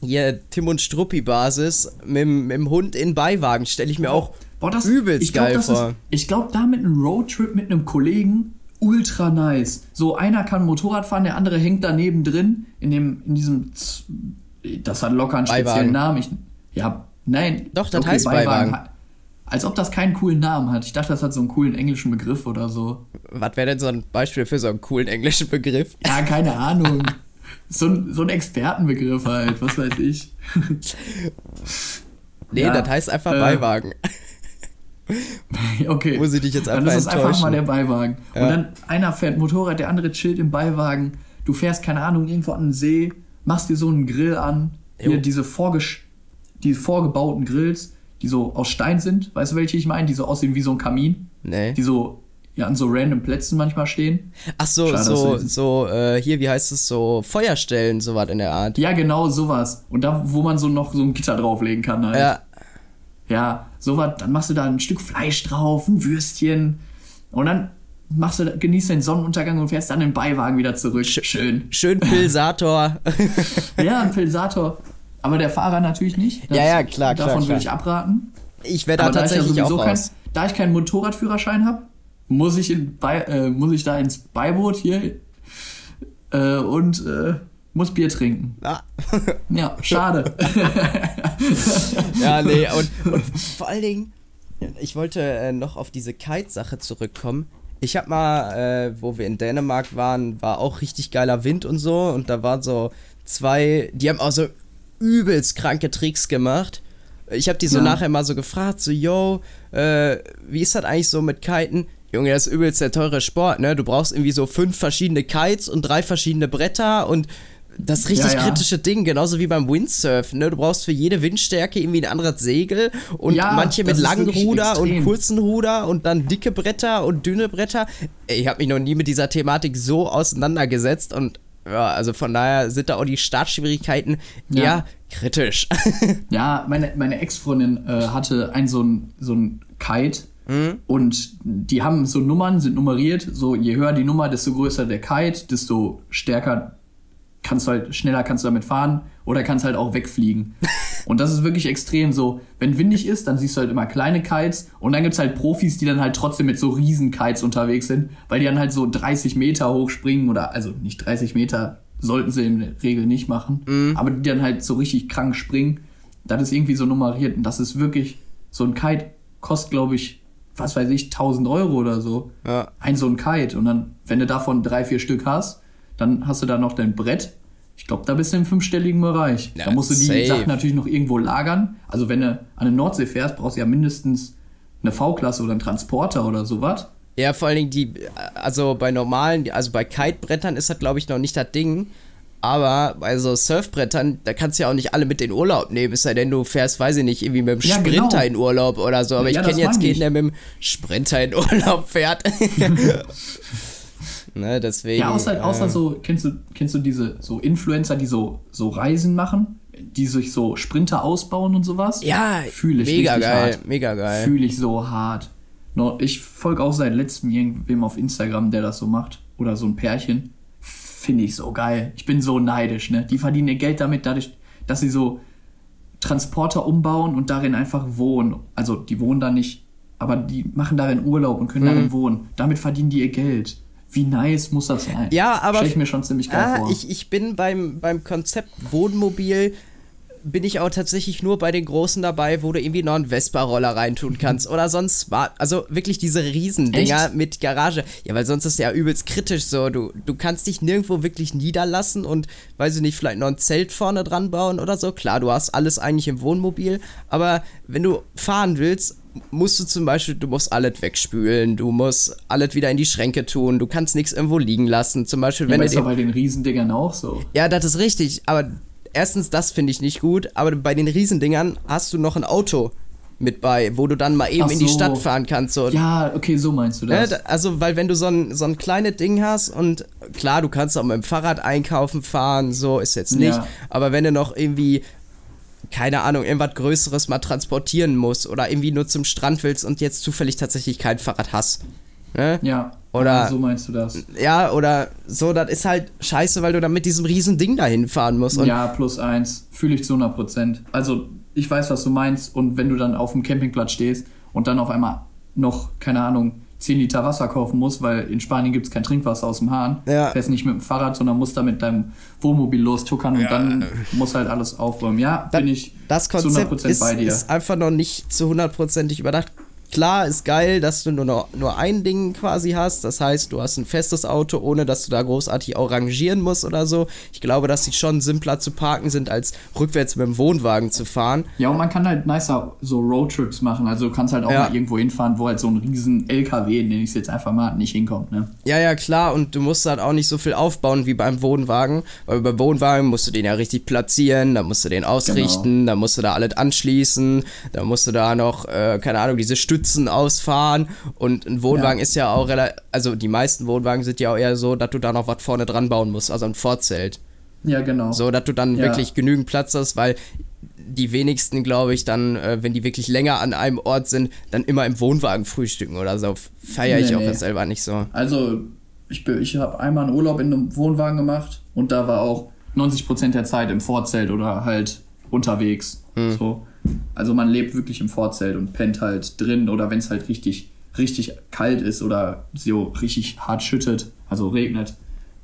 hier Tim und Struppi-Basis mit, dem- mit dem Hund in Beiwagen stelle ich mir auch Boah, das, übelst ich glaub, geil vor. Ist, ich glaube, da mit einem Roadtrip mit einem Kollegen ultra nice. So einer kann Motorrad fahren, der andere hängt daneben drin in dem in diesem das hat locker einen Beiwagen. speziellen Namen. Ich, ja, nein. Doch, das heißt Beiwagen. hat- Als ob das keinen coolen Namen hat. Ich dachte, das hat so einen coolen englischen Begriff oder so. Was wäre denn so ein Beispiel für so einen coolen englischen Begriff? Ja, keine Ahnung. So ein, so ein Expertenbegriff halt, was weiß ich. Nee, Ja, das heißt einfach äh, Beiwagen. Okay. Muss ich dich jetzt Dann einfach ist es einfach mal der Beiwagen. Ja. Und dann einer fährt Motorrad, der andere chillt im Beiwagen. Du fährst, keine Ahnung, irgendwo an den See, machst dir so einen Grill an. Jo. Hier diese, vorgesch die vorgebauten Grills, die so aus Stein sind. Weißt du, welche ich meine? Die so aussehen wie so ein Kamin. Nee. Die so ja, an so random Plätzen manchmal stehen. Ach so, Schade, so, so, äh, hier, wie heißt es, so Feuerstellen, sowas in der Art. Ja, genau, sowas. Und da, wo man so noch so ein Gitter drauflegen kann halt. Ja, Ja, sowas, dann machst du da ein Stück Fleisch drauf, ein Würstchen und dann machst du, genießt den Sonnenuntergang und fährst dann im Beiwagen wieder zurück. Schön. schön Pilsator. Ja, ein Pilsator. Aber der Fahrer natürlich nicht. Ja, ja, klar, klar, Davon klar. würde ich abraten. ich wäre da tatsächlich auch sowieso kein, raus. da ich keinen Motorradführerschein habe, muss ich in Bei, äh, muss ich da ins Beiboot hier äh, und äh, muss Bier trinken. Ah. Ja, schade. Ja, nee, und, und vor allen Dingen, ich wollte äh, noch auf diese Kite-Sache zurückkommen. Ich hab mal, äh, wo wir in Dänemark waren, war auch richtig geiler Wind und so. Und da waren so zwei, die haben auch so übelst kranke Tricks gemacht. Ich habe die so ja. nachher mal so gefragt, so, yo, äh, wie ist das eigentlich so mit Kiten? Junge, das ist übelst der teure Sport, ne? Du brauchst irgendwie so fünf verschiedene Kites und drei verschiedene Bretter und das richtig ja, ja. kritische Ding, genauso wie beim Windsurfen. Ne? Du brauchst für jede Windstärke irgendwie ein anderes Segel und ja, manche mit langen Ruder extrem. und kurzen Ruder und dann dicke Bretter und dünne Bretter. Ich habe mich noch nie mit dieser Thematik so auseinandergesetzt und ja, also von daher sind da auch die Startschwierigkeiten eher kritisch. ja, meine, meine Ex-Freundin äh, hatte ein so ein, so ein Kite. Mhm. Und die haben so Nummern, sind nummeriert. So, je höher die Nummer, desto größer der Kite, desto stärker kannst du halt, schneller kannst du damit fahren oder kannst halt auch wegfliegen. und das ist wirklich extrem so. Wenn windig ist, dann siehst du halt immer kleine Kites und dann gibt's halt Profis, die dann halt trotzdem mit so riesen Kites unterwegs sind, weil die dann halt so 30 Meter hoch springen oder, also nicht 30 Meter, sollten sie in der Regel nicht machen, mhm. aber die dann halt so richtig krank springen. Das ist irgendwie so nummeriert und das ist wirklich, so ein Kite kostet, glaube ich, was weiß ich, 1000 Euro oder so. Ja. Ein so ein Kite. Und dann, wenn du davon drei, vier Stück hast, dann hast du da noch dein Brett. Ich glaube, da bist du im fünfstelligen Bereich. Ja, da musst du die safe. Sachen natürlich noch irgendwo lagern. Also wenn du an der Nordsee fährst, brauchst du ja mindestens eine V-Klasse oder einen Transporter oder sowas. Ja, vor allen Dingen die, also bei normalen, also bei Kitebrettern ist das glaube ich noch nicht das Ding. Aber bei so Surfbrettern, da kannst du ja auch nicht alle mit in Urlaub nehmen, es sei denn, du fährst, weiß ich nicht, irgendwie mit dem ja, Sprinter genau. in Urlaub oder so. Aber ja, ich kenne jetzt keinen, der mit dem Sprinter in Urlaub fährt. Ne, deswegen. Ja, außer, außer äh, so, kennst du, kennst du diese so Influencer, die so, so Reisen machen, die sich so Sprinter ausbauen und sowas? Ja, fühle ich mega geil, hart. mega geil. Fühle ich so hart. Ich folge auch seit letztem irgendwem auf Instagram, der das so macht. Oder so ein Pärchen. Finde ich so geil. Ich bin so neidisch, ne? Die verdienen ihr Geld damit, dadurch, dass sie so Transporter umbauen und darin einfach wohnen. Also, die wohnen da nicht, aber die machen darin Urlaub und können mhm. darin wohnen. Damit verdienen die ihr Geld. Wie nice muss das sein? Ja, aber. Stell ich mir schon ziemlich geil ah, vor. Ich, ich bin beim, beim Konzept Wohnmobil bin ich auch tatsächlich nur bei den Großen dabei, wo du irgendwie noch einen Vespa-Roller reintun kannst oder sonst war, also wirklich diese Riesendinger Echt? mit Garage. Ja, weil sonst ist ja übelst kritisch so. Du, du kannst dich nirgendwo wirklich niederlassen und, weiß ich nicht, vielleicht noch ein Zelt vorne dran bauen oder so. Klar, du hast alles eigentlich im Wohnmobil, aber wenn du fahren willst, musst du zum Beispiel, du musst alles wegspülen, du musst alles wieder in die Schränke tun, du kannst nichts irgendwo liegen lassen. Zum Beispiel, wenn ja, du. ist bei den Riesendingern auch so. Ja, das ist richtig, aber erstens, das finde ich nicht gut, aber bei den Riesendingern hast du noch ein Auto mit bei, wo du dann mal eben so. in die Stadt fahren kannst. So. Ja, okay, so meinst du das. also, weil wenn du so ein, so ein kleines Ding hast und klar, du kannst auch mit dem Fahrrad einkaufen fahren, so ist jetzt nicht, ja. aber wenn du noch irgendwie keine Ahnung, irgendwas Größeres mal transportieren musst oder irgendwie nur zum Strand willst und jetzt zufällig tatsächlich kein Fahrrad hast. Ne? Ja. Oder, ja, so meinst du das. Ja, oder so, das ist halt scheiße, weil du dann mit diesem riesen Ding dahin fahren musst. ja, plus eins. Fühle ich zu 100 Prozent. Also, ich weiß, was du meinst. Und wenn du dann auf dem Campingplatz stehst und dann auf einmal noch, keine Ahnung, 10 Liter Wasser kaufen musst, weil in Spanien gibt es kein Trinkwasser aus dem Hahn. Ja. Fährst nicht mit dem Fahrrad, sondern musst da mit deinem Wohnmobil lostuckern und ja. dann musst halt alles aufräumen. Ja, da, bin ich das Konzept zu 100% ist, bei dir. ist einfach noch nicht zu hundertprozentig überdacht. Klar ist geil, dass du nur, noch, nur ein Ding quasi hast. Das heißt, du hast ein festes Auto, ohne dass du da großartig arrangieren musst oder so. Ich glaube, dass sie schon simpler zu parken sind, als rückwärts mit dem Wohnwagen zu fahren. Ja, und man kann halt nicer so Roadtrips machen. Also du kannst halt auch ja. mal irgendwo hinfahren, wo halt so ein riesen LKW, nenne ich es jetzt einfach mal, nicht hinkommt, ne? Ja, ja, klar. Und du musst halt auch nicht so viel aufbauen wie beim Wohnwagen. Weil beim Wohnwagen musst du den ja richtig platzieren, da musst du den ausrichten, genau. da musst du da alles anschließen, da musst du da noch, äh, keine Ahnung, diese Stütze Stützen ausfahren und ein Wohnwagen ja. ist ja auch relativ, also die meisten Wohnwagen sind ja auch eher so, dass du da noch was vorne dran bauen musst, also ein Vorzelt. Ja, genau. So, dass du dann ja. wirklich genügend Platz hast, weil die wenigsten, glaube ich, dann, äh, wenn die wirklich länger an einem Ort sind, dann immer im Wohnwagen frühstücken oder so. Feiere ich nee, auch nee. selber nicht so. Also, ich, ich habe einmal einen Urlaub in einem Wohnwagen gemacht und da war auch 90% der Zeit im Vorzelt oder halt unterwegs. Hm. So. Also man lebt wirklich im Vorzelt und pennt halt drin oder wenn es halt richtig, richtig kalt ist oder so richtig hart schüttet, also regnet,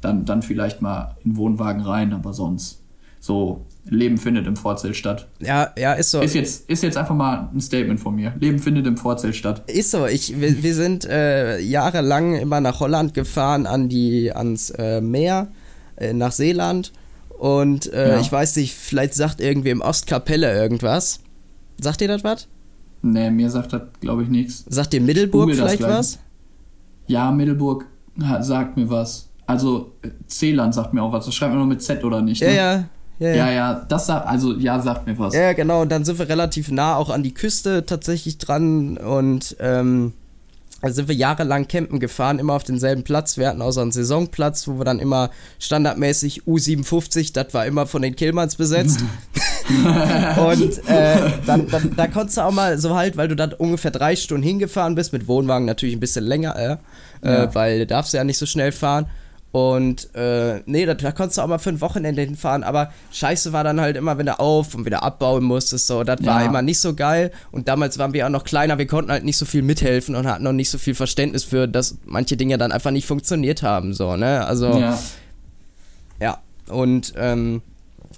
dann, dann vielleicht mal in den Wohnwagen rein, aber sonst so Leben findet im Vorzelt statt. Ja, ja, ist so. Ist jetzt, ist jetzt einfach mal ein Statement von mir. Leben findet im Vorzelt statt. Ist so. Ich, wir, wir sind äh, jahrelang immer nach Holland gefahren, an die, ans äh, Meer, äh, nach Seeland. Und äh, ja. ich weiß nicht, vielleicht sagt irgendwie im Ostkapelle irgendwas. Sagt dir das was? Nee, mir sagt das, glaube ich, nichts. Sagt dir Middelburg vielleicht was? Ja, Middelburg sagt mir was. Also, Zeeland sagt mir auch was. Das schreibt man nur mit Z oder nicht? Ne? Ja, ja. Ja, ja, ja, das sagt, also ja, sagt mir was. Ja, genau, und dann sind wir relativ nah auch an die Küste tatsächlich dran und ähm, also sind wir jahrelang campen gefahren, immer auf denselben Platz. Wir hatten auch so einen Saisonplatz, wo wir dann immer standardmäßig U57, das war immer von den Killmanns besetzt. und äh, dann, dann, da konntest du auch mal so halt, weil du dann ungefähr drei Stunden hingefahren bist, mit Wohnwagen natürlich ein bisschen länger, äh, ja. äh, weil du darfst ja nicht so schnell fahren. Und äh, nee, da, da, konntest du auch mal für ein Wochenende hinfahren, aber scheiße war dann halt immer, wenn du auf und wieder abbauen musstest, so, das ja. war immer nicht so geil. Und damals waren wir auch noch kleiner, wir konnten halt nicht so viel mithelfen und hatten noch nicht so viel Verständnis für, dass manche Dinge dann einfach nicht funktioniert haben, so, ne? Also, ja. ja. Und, ähm,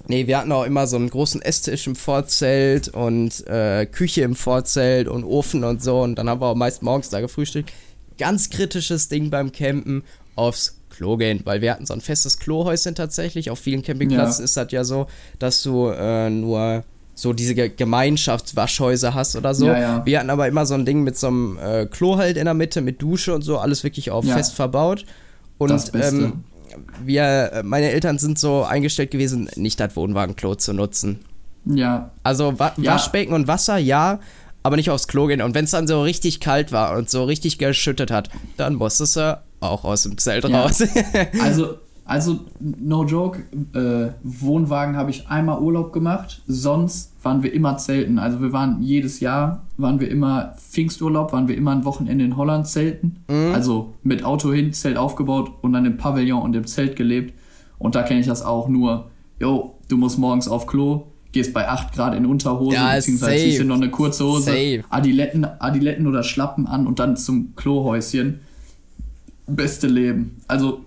nee, wir hatten auch immer so einen großen Esstisch im Vorzelt und äh, Küche im Vorzelt und Ofen und so. Und dann haben wir auch meist morgens da gefrühstückt. Ganz kritisches Ding beim Campen, aufs Klo gehen, weil wir hatten so ein festes Klohäuschen tatsächlich. Auf vielen Campingplätzen ja. ist das ja so, dass du äh, nur so diese Gemeinschaftswaschhäuser hast oder so. Ja, ja. Wir hatten aber immer so ein Ding mit so einem äh, Klo halt in der Mitte, mit Dusche und so, alles wirklich auch fest verbaut. Und. Ähm, wir, äh, meine Eltern sind so eingestellt gewesen, nicht das Wohnwagenklo zu nutzen. Ja. Also Wa Waschbecken und Wasser, ja, aber nicht aufs Klo gehen. Und wenn es dann so richtig kalt war und so richtig geschüttet hat, dann musstest du auch aus dem Zelt ja. raus. also, also, no joke, äh, Wohnwagen habe ich einmal Urlaub gemacht, sonst waren wir immer zelten. Also wir waren jedes Jahr, waren wir immer Pfingsturlaub, waren wir immer ein Wochenende in Holland zelten. Mhm. Also mit Auto hin, Zelt aufgebaut und dann im Pavillon und im Zelt gelebt. Und da kenne ich das auch nur, yo, du musst morgens auf Klo, gehst bei 8 Grad in Unterhose, ja, beziehungsweise ziehst du noch eine kurze Hose, Adiletten, Adiletten oder Schlappen an und dann zum Klohäuschen beste Leben. Also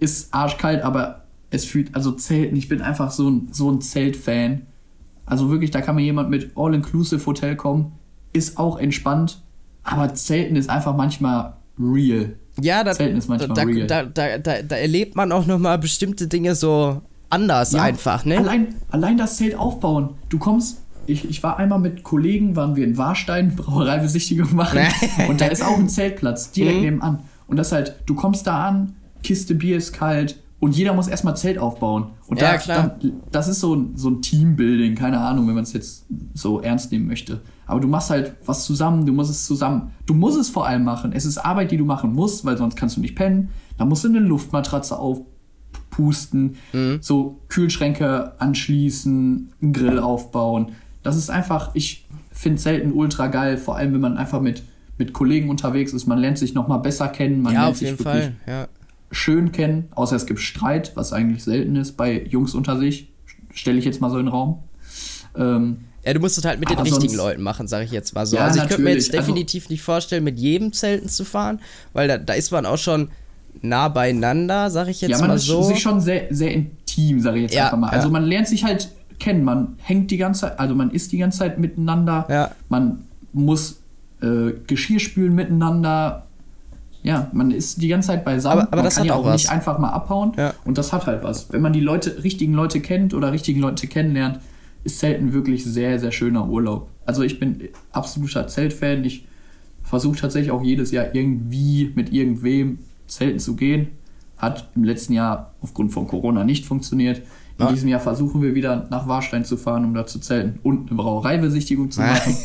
ist arschkalt, aber es fühlt, also Zelten, ich bin einfach so ein, so ein Zeltfan. Also wirklich, da kann mir jemand mit All-Inclusive Hotel kommen, ist auch entspannt, aber Zelten ist einfach manchmal real. Ja, da, Zelten ist manchmal da, real. Da, da, da, da erlebt man auch nochmal bestimmte Dinge so anders ja, einfach, ne? Allein, allein das Zelt aufbauen. Du kommst, ich, ich war einmal mit Kollegen, waren wir in Warstein, Brauereibesichtigung machen und da ist auch ein Zeltplatz direkt mhm. nebenan. Und das halt, du kommst da an, Kiste Bier ist kalt und jeder muss erstmal Zelt aufbauen. Und ja, da, klar. Dann, das ist so ein, so ein Teambuilding, keine Ahnung, wenn man es jetzt so ernst nehmen möchte. Aber du machst halt was zusammen, du musst es zusammen. Du musst es vor allem machen. Es ist Arbeit, die du machen musst, weil sonst kannst du nicht pennen. Da musst du eine Luftmatratze aufpusten, mhm. so Kühlschränke anschließen, einen Grill aufbauen. Das ist einfach, ich finde Zelten ultra geil, vor allem wenn man einfach mit mit Kollegen unterwegs ist. Man lernt sich noch mal besser kennen. Man ja, lernt auf jeden Fall. Ja. Schön kennen. Außer es gibt Streit, was eigentlich selten ist bei Jungs unter sich. Stelle ich jetzt mal so in den Raum. Ähm, ja, du musst es halt mit den richtigen sonst, Leuten machen, sage ich jetzt mal so. Ja, also ich könnte mir jetzt also definitiv also, nicht vorstellen, mit jedem Zelten zu fahren, weil da, da ist man auch schon nah beieinander, sage ich jetzt mal so. Ja, man ist sich schon sehr, sehr intim, sage ich jetzt ja, einfach mal. Also ja. man lernt sich halt kennen, man hängt die ganze Zeit, also man ist die ganze Zeit miteinander, man muss äh, Geschirrspülen miteinander. Ja, man ist die ganze Zeit beisammen. Aber, aber man das kann hat ja auch was. nicht einfach mal abhauen. Ja. Und das hat halt was. Wenn man die Leute, richtigen Leute kennt oder richtigen Leute kennenlernt, ist Zelten wirklich sehr, sehr schöner Urlaub. Also ich bin absoluter Zeltfan. Ich versuche tatsächlich auch jedes Jahr irgendwie mit irgendwem Zelten zu gehen. Hat im letzten Jahr aufgrund von Corona nicht funktioniert. In ja. diesem Jahr versuchen wir wieder nach Warstein zu fahren, um da zu zelten und eine Brauereibesichtigung zu machen.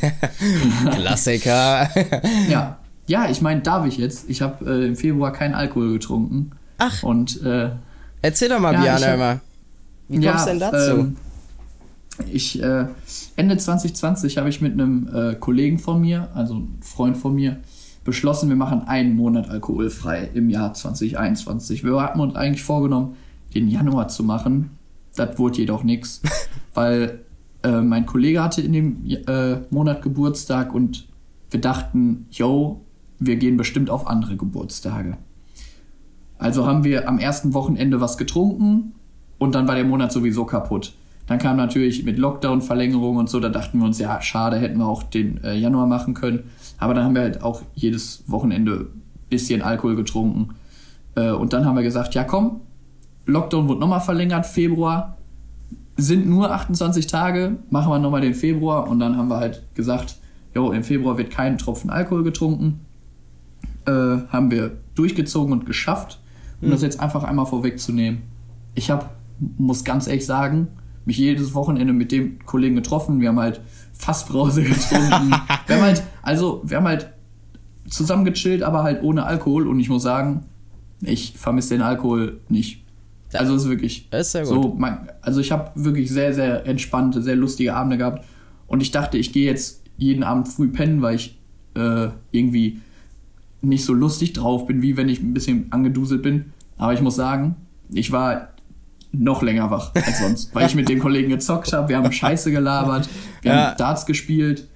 Klassiker. ja. Ja, ich meine, darf ich jetzt? Ich habe äh, im Februar keinen Alkohol getrunken. Ach. Und äh, erzähl doch mal, ja, Biane, hab, immer. Wie ja, kommst du denn dazu? Ähm, ich äh, Ende 2020 habe ich mit einem äh, Kollegen von mir, also einem Freund von mir, beschlossen, wir machen einen Monat alkoholfrei im Jahr 2021. Wir hatten uns eigentlich vorgenommen, den Januar zu machen, das wurde jedoch nichts, weil äh, mein Kollege hatte in dem äh, Monat Geburtstag und wir dachten, yo, wir gehen bestimmt auf andere Geburtstage. Also haben wir am ersten Wochenende was getrunken und dann war der Monat sowieso kaputt. Dann kam natürlich mit Lockdown-Verlängerung und so, da dachten wir uns, ja, schade, hätten wir auch den äh, Januar machen können. Aber dann haben wir halt auch jedes Wochenende bisschen Alkohol getrunken. Äh, und dann haben wir gesagt, ja komm, Lockdown wurde nochmal verlängert, Februar. sind nur 28 Tage, machen wir nochmal den Februar und dann haben wir halt gesagt, jo, im Februar wird kein Tropfen Alkohol getrunken. Äh, haben wir durchgezogen und geschafft. Um mhm. das jetzt einfach einmal vorwegzunehmen. Ich habe, muss ganz ehrlich sagen, mich jedes Wochenende mit dem Kollegen getroffen. Wir haben halt Fassbrause getrunken. wir haben halt, also, wir haben halt zusammen gechillt, aber halt ohne Alkohol. Und ich muss sagen, ich vermisse den Alkohol nicht. Also es ist wirklich ist sehr gut. so. Man, also ich habe wirklich sehr, sehr entspannte, sehr lustige Abende gehabt. Und ich dachte, ich gehe jetzt jeden Abend früh pennen, weil ich äh, irgendwie nicht so lustig drauf bin, wie wenn ich ein bisschen angeduselt bin. Aber ich muss sagen, ich war noch länger wach als sonst, weil ich mit den Kollegen gezockt habe. Wir haben Scheiße gelabert, wir ja. haben Darts gespielt.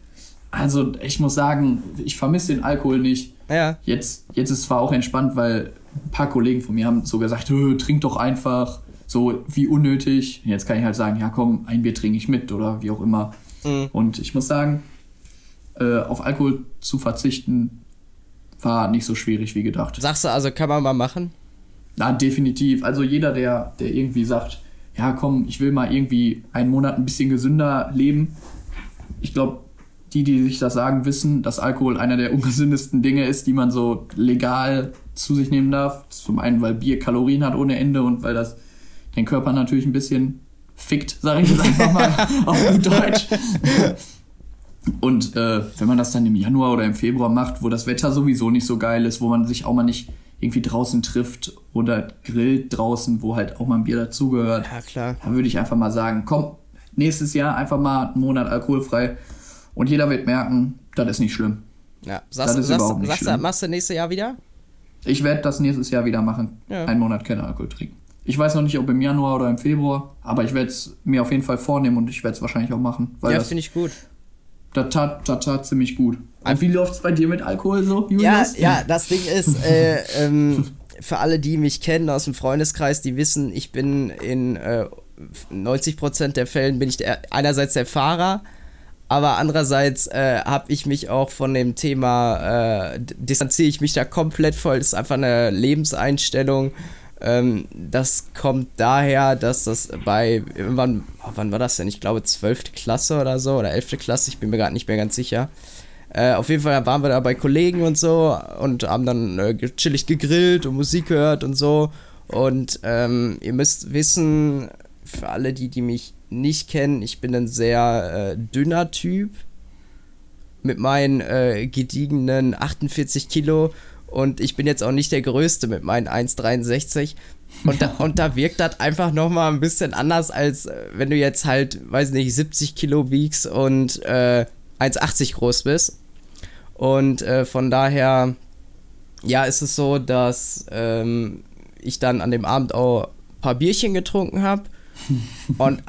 Also ich muss sagen, ich vermisse den Alkohol nicht. Ja. Jetzt, jetzt ist es zwar auch entspannt, weil ein paar Kollegen von mir haben so gesagt, trink doch einfach, so wie unnötig. Jetzt kann ich halt sagen, ja komm, ein Bier trinke ich mit oder wie auch immer. Mhm. Und ich muss sagen, äh, auf Alkohol zu verzichten war nicht so schwierig wie gedacht. Sagst du also, kann man mal machen? Na, definitiv. Also jeder, der, der irgendwie sagt, ja komm, ich will mal irgendwie einen Monat ein bisschen gesünder leben. Ich glaube, die, die sich das sagen, wissen, dass Alkohol einer der ungesündesten Dinge ist, die man so legal zu sich nehmen darf. Zum einen, weil Bier Kalorien hat ohne Ende und weil das den Körper natürlich ein bisschen fickt, sage ich jetzt einfach mal auf gut Deutsch. Und äh, wenn man das dann im Januar oder im Februar macht, wo das Wetter sowieso nicht so geil ist, wo man sich auch mal nicht irgendwie draußen trifft oder grillt draußen, wo halt auch mal ein Bier dazugehört, ja, klar. dann würde ich einfach mal sagen, komm, nächstes Jahr einfach mal einen Monat alkoholfrei und jeder wird merken, das ist nicht schlimm. Ja, sagst, das ist sagst, überhaupt nicht sagst, schlimm. Machst du nächstes Jahr wieder? Ich werde das nächstes Jahr wieder machen. Ja. Einen Monat keinen Alkohol trinken. Ich weiß noch nicht, ob im Januar oder im Februar, aber ich werde es mir auf jeden Fall vornehmen und ich werde es wahrscheinlich auch machen. ja, finde ich gut. Das tat, das tat ziemlich gut. Und wie läuft es bei dir mit Alkohol so, Julius? Ja, ja, das Ding ist, äh, ähm, für alle, die mich kennen aus dem Freundeskreis, die wissen, ich bin in äh, 90% der Fällen bin ich der, einerseits der Fahrer, aber andererseits äh, habe ich mich auch von dem Thema, äh, distanziere ich mich da komplett voll. Das ist einfach eine Lebenseinstellung. Ähm, das kommt daher, dass das bei, wann, wann war das denn? Ich glaube 12. Klasse oder so oder 11. Klasse, ich bin mir gerade nicht mehr ganz sicher. Äh, auf jeden Fall waren wir da bei Kollegen und so und haben dann äh, chillig gegrillt und Musik gehört und so. Und ähm, ihr müsst wissen, für alle, die, die mich nicht kennen, ich bin ein sehr äh, dünner Typ mit meinen äh, gediegenen 48 Kilo und ich bin jetzt auch nicht der Größte mit meinen 1,63. Und, da, und da wirkt das einfach nochmal ein bisschen anders, als äh, wenn du jetzt halt, weiß nicht, 70 Kilo wiegst und äh, 1,80 groß bist. Und äh, von daher, ja, ist es so, dass ähm, ich dann an dem Abend auch ein paar Bierchen getrunken habe und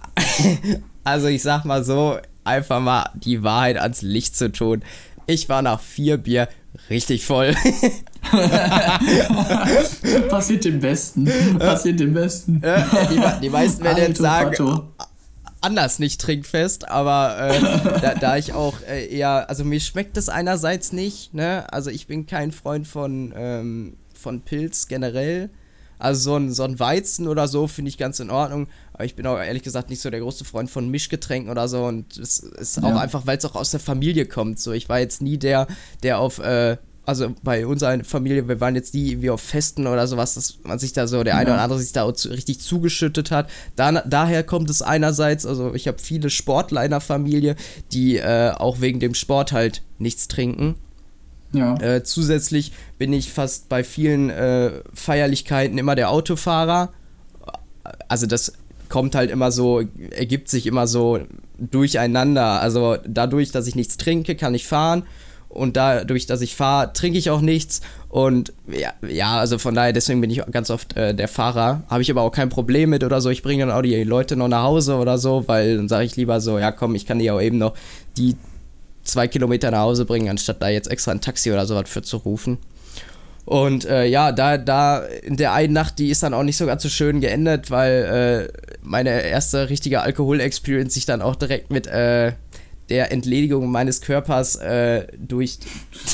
also ich sag mal so, einfach mal die Wahrheit ans Licht zu tun. Ich war nach vier Bier richtig voll. Passiert dem Besten. Passiert dem Besten. die, die meisten werden jetzt sagen, anders nicht trinkfest, aber äh, da, da, ich auch äh, eher, also mir schmeckt das einerseits nicht, ne? Also ich bin kein Freund von, ähm, von Pilz generell. Also so ein, so ein Weizen oder so finde ich ganz in Ordnung. Aber ich bin auch ehrlich gesagt nicht so der große Freund von Mischgetränken oder so. Und es ist auch ja. einfach, weil es auch aus der Familie kommt. So, ich war jetzt nie der, der auf, äh, also bei unserer Familie, wir waren jetzt nie wie auf Festen oder sowas, dass man sich da so, der eine ja. oder andere sich da richtig zugeschüttet hat. Da, daher kommt es einerseits, also ich habe viele Sportler in der Familie, die äh, auch wegen dem Sport halt nichts trinken. Ja. Äh, zusätzlich bin ich fast bei vielen äh, Feierlichkeiten immer der Autofahrer. Also das kommt halt immer so, ergibt sich immer so durcheinander. Also dadurch, dass ich nichts trinke, kann ich fahren. Und dadurch, dass ich fahre, trinke ich auch nichts. Und ja, ja, also von daher, deswegen bin ich ganz oft äh, der Fahrer. Habe ich aber auch kein Problem mit oder so. Ich bringe dann auch die Leute noch nach Hause oder so, weil dann sage ich lieber so, ja komm, ich kann dir auch eben noch die zwei Kilometer nach Hause bringen, anstatt da jetzt extra ein Taxi oder sowas für zu rufen. Und äh, ja, da, da in der einen Nacht, die ist dann auch nicht so ganz so schön geendet, weil äh, meine erste richtige Alkohol-Experience sich dann auch direkt mit äh, der Entledigung meines Körpers äh, durch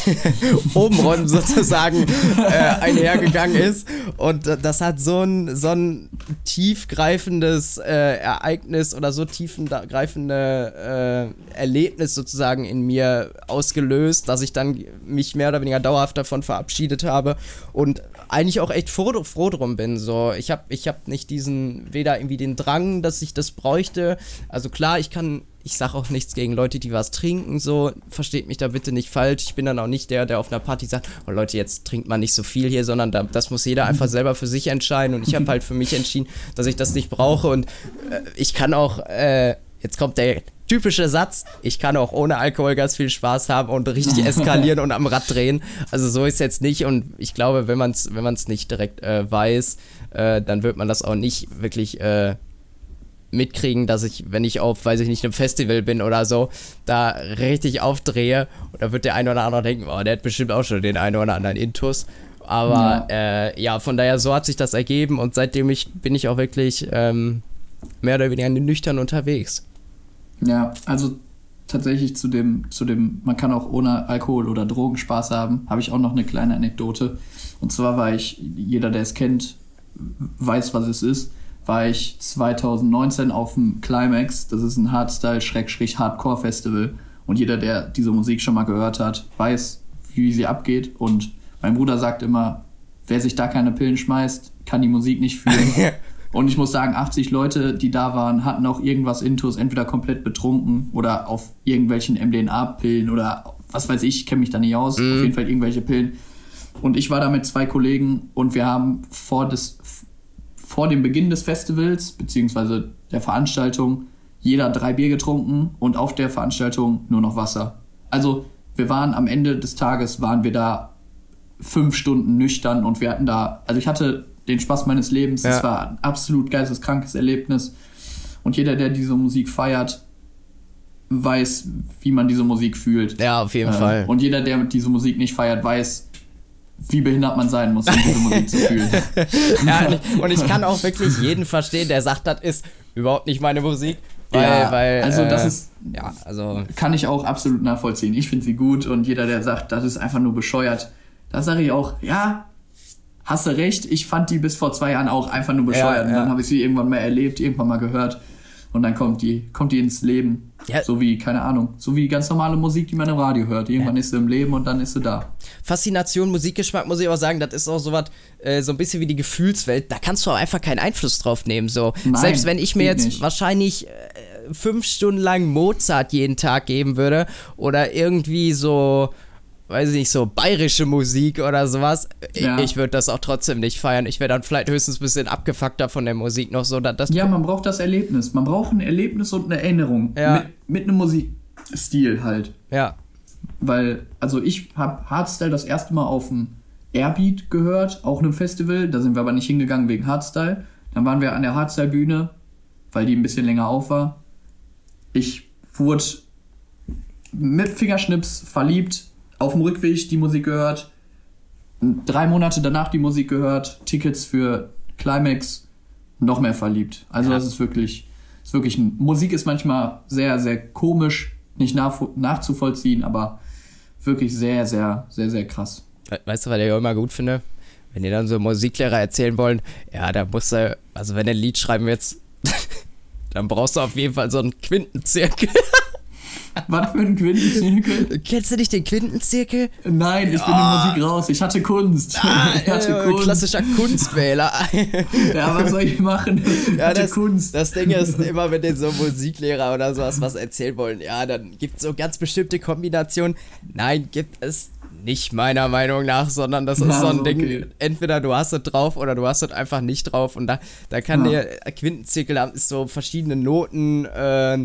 Obenräumen sozusagen äh, einhergegangen ist. Und das hat so ein, so ein tiefgreifendes äh, Ereignis oder so tiefgreifende äh, Erlebnis sozusagen in mir ausgelöst, dass ich dann mich mehr oder weniger dauerhaft davon verabschiedet habe und eigentlich auch echt froh, froh drum bin. So, ich habe ich hab nicht diesen, weder irgendwie den Drang, dass ich das bräuchte. Also klar, ich kann ich sage auch nichts gegen Leute, die was trinken, so, versteht mich da bitte nicht falsch. Ich bin dann auch nicht der, der auf einer Party sagt, oh Leute, jetzt trinkt man nicht so viel hier, sondern da, das muss jeder einfach selber für sich entscheiden. Und ich habe halt für mich entschieden, dass ich das nicht brauche. Und äh, ich kann auch, äh, jetzt kommt der typische Satz, ich kann auch ohne Alkohol ganz viel Spaß haben und richtig eskalieren und am Rad drehen. Also so ist jetzt nicht und ich glaube, wenn man es wenn nicht direkt äh, weiß, äh, dann wird man das auch nicht wirklich äh, mitkriegen, dass ich, wenn ich auf, weiß ich nicht, einem Festival bin oder so, da richtig aufdrehe. Und da wird der eine oder andere denken, oh, der hat bestimmt auch schon den einen oder anderen Intus. Aber ja, äh, ja von daher, so hat sich das ergeben und seitdem ich, bin ich auch wirklich ähm, mehr oder weniger nüchtern unterwegs. Ja, also tatsächlich zu dem, zu dem, man kann auch ohne Alkohol oder Drogen Spaß haben, habe ich auch noch eine kleine Anekdote. Und zwar war ich, jeder, der es kennt, weiß, was es ist war ich 2019 auf dem Climax. Das ist ein Hardstyle-Hardcore-Festival. Und jeder, der diese Musik schon mal gehört hat, weiß, wie sie abgeht. Und mein Bruder sagt immer, wer sich da keine Pillen schmeißt, kann die Musik nicht fühlen. Und ich muss sagen, 80 Leute, die da waren, hatten auch irgendwas Intus, entweder komplett betrunken oder auf irgendwelchen MDNA-Pillen oder was weiß ich, kenne mich da nicht aus. Mhm. Auf jeden Fall irgendwelche Pillen. Und ich war da mit zwei Kollegen und wir haben vor, des, vor dem Beginn des Festivals beziehungsweise der Veranstaltung jeder drei Bier getrunken und auf der Veranstaltung nur noch Wasser. Also wir waren am Ende des Tages, waren wir da fünf Stunden nüchtern und wir hatten da, also ich hatte den Spaß meines Lebens. Es ja. war ein absolut geisteskrankes Erlebnis. Und jeder, der diese Musik feiert, weiß, wie man diese Musik fühlt. Ja, auf jeden äh, Fall. Und jeder, der diese Musik nicht feiert, weiß, wie behindert man sein muss, um diese Musik zu fühlen. ja, und ich, und ich, kann auch wirklich jeden verstehen, der sagt, das ist überhaupt nicht meine Musik. Weil, ja, weil, also das äh, ist, ja, also kann ich auch absolut nachvollziehen. Ich finde sie gut und jeder, der sagt, das ist einfach nur bescheuert, da sage ich auch, ja, hast du recht, ich fand die bis vor zwei Jahren auch einfach nur bescheuert. Ja, und dann habe ich sie irgendwann mal erlebt, irgendwann mal gehört. Und dann kommt die, kommt die ins Leben. Ja. So wie, keine Ahnung, so wie ganz normale Musik, die man im Radio hört. Irgendwann ist sie im Leben und dann ist sie da. Faszination, Musikgeschmack, muss ich auch sagen, das ist auch so was, äh, so ein bisschen wie die Gefühlswelt. Da kannst du auch einfach keinen Einfluss drauf nehmen. So. Nein, Selbst wenn ich mir jetzt nicht. wahrscheinlich äh, fünf Stunden lang Mozart jeden Tag geben würde oder irgendwie so weiß ich nicht, so bayerische Musik oder sowas. Ja. Ich würde das auch trotzdem nicht feiern. Ich wäre dann vielleicht höchstens ein bisschen abgefuckter von der Musik noch so. Dass ja, man braucht das Erlebnis. Man braucht ein Erlebnis und eine Erinnerung. Ja. Mit, mit einem Musikstil halt. Ja. Weil, also ich habe Hardstyle das erste Mal auf dem Airbeat gehört, auch einem Festival. Da sind wir aber nicht hingegangen wegen Hardstyle. Dann waren wir an der Hardstyle-Bühne, weil die ein bisschen länger auf war. Ich wurde mit Fingerschnips verliebt auf dem Rückweg die Musik gehört, drei Monate danach die Musik gehört, Tickets für Climax, noch mehr verliebt. Also ja. das ist wirklich, ist wirklich, Musik ist manchmal sehr, sehr komisch, nicht nach, nachzuvollziehen, aber wirklich sehr, sehr, sehr, sehr krass. Weißt du, was ich auch immer gut finde? Wenn ihr dann so Musiklehrer erzählen wollen, ja, da musst du, also wenn du ein Lied schreiben willst, dann brauchst du auf jeden Fall so einen Quintenzirkel. Was für ein Quintenzirkel? Kennst du nicht den Quintenzirkel? Nein, ich bin in Musik raus. Ich hatte Kunst. Ah, ich hatte äh, Kunst. Klassischer Kunstwähler. ja, was soll ich machen? Ich ja, das, Kunst. Das Ding ist, immer wenn dir so Musiklehrer oder sowas was erzählen wollen, ja, dann gibt es so ganz bestimmte Kombinationen. Nein, gibt es nicht meiner Meinung nach, sondern das ist ja, so ein okay. Ding, entweder du hast es drauf oder du hast es einfach nicht drauf und da, da kann ja. der Quintenzirkel ist so verschiedene Noten äh,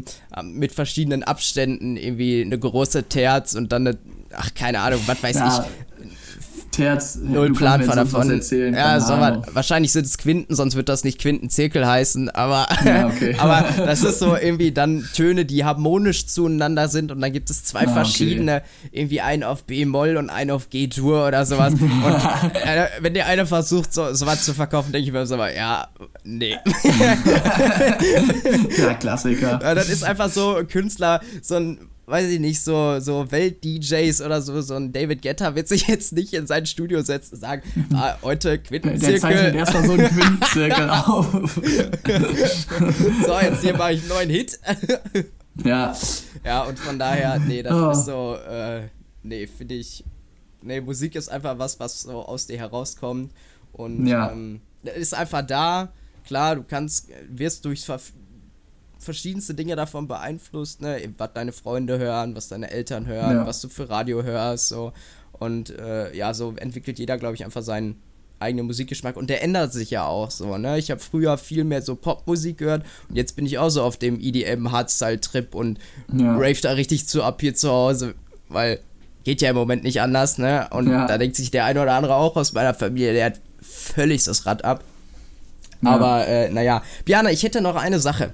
mit verschiedenen Abständen, irgendwie eine große Terz und dann eine, ach keine Ahnung, was weiß ja. ich, Terz, null Plan von davon. Erzählen, ja, so was, wahrscheinlich sind es Quinten, sonst wird das nicht Quintenzirkel heißen, aber, ja, okay. aber das ist so irgendwie dann Töne, die harmonisch zueinander sind und dann gibt es zwei ah, verschiedene, okay. irgendwie einen auf B-Moll und einen auf G-Dur oder sowas. und äh, wenn der eine versucht, so, sowas zu verkaufen, denke ich mir so, ja, nee. ja, Klassiker. Das ist einfach so Künstler, so ein weiß ich nicht, so, so Welt-DJs oder so, so ein David Guetta wird sich jetzt nicht in sein Studio setzen und sagen, ah, heute Quintenzirkel. Der zeichnet erstmal so einen Quintenzirkel auf. so, jetzt hier mache ich einen neuen Hit. ja. Ja, und von daher, nee, das oh. ist so, äh, nee, finde ich, nee, Musik ist einfach was, was so aus dir herauskommt und ja. ähm, ist einfach da. Klar, du kannst, wirst durch verschiedenste Dinge davon beeinflusst, ne? was deine Freunde hören, was deine Eltern hören, ja. was du für Radio hörst, so. Und äh, ja, so entwickelt jeder, glaube ich, einfach seinen eigenen Musikgeschmack und der ändert sich ja auch so, ne? Ich habe früher viel mehr so Popmusik gehört und jetzt bin ich auch so auf dem EDM Hardstyle Trip und ja. rave da richtig zu ab hier zu Hause, weil geht ja im Moment nicht anders, ne? Und ja. da denkt sich der eine oder andere auch aus meiner Familie, der hat völlig das Rad ab. Ja. Aber äh, naja, Biana, ich hätte noch eine Sache.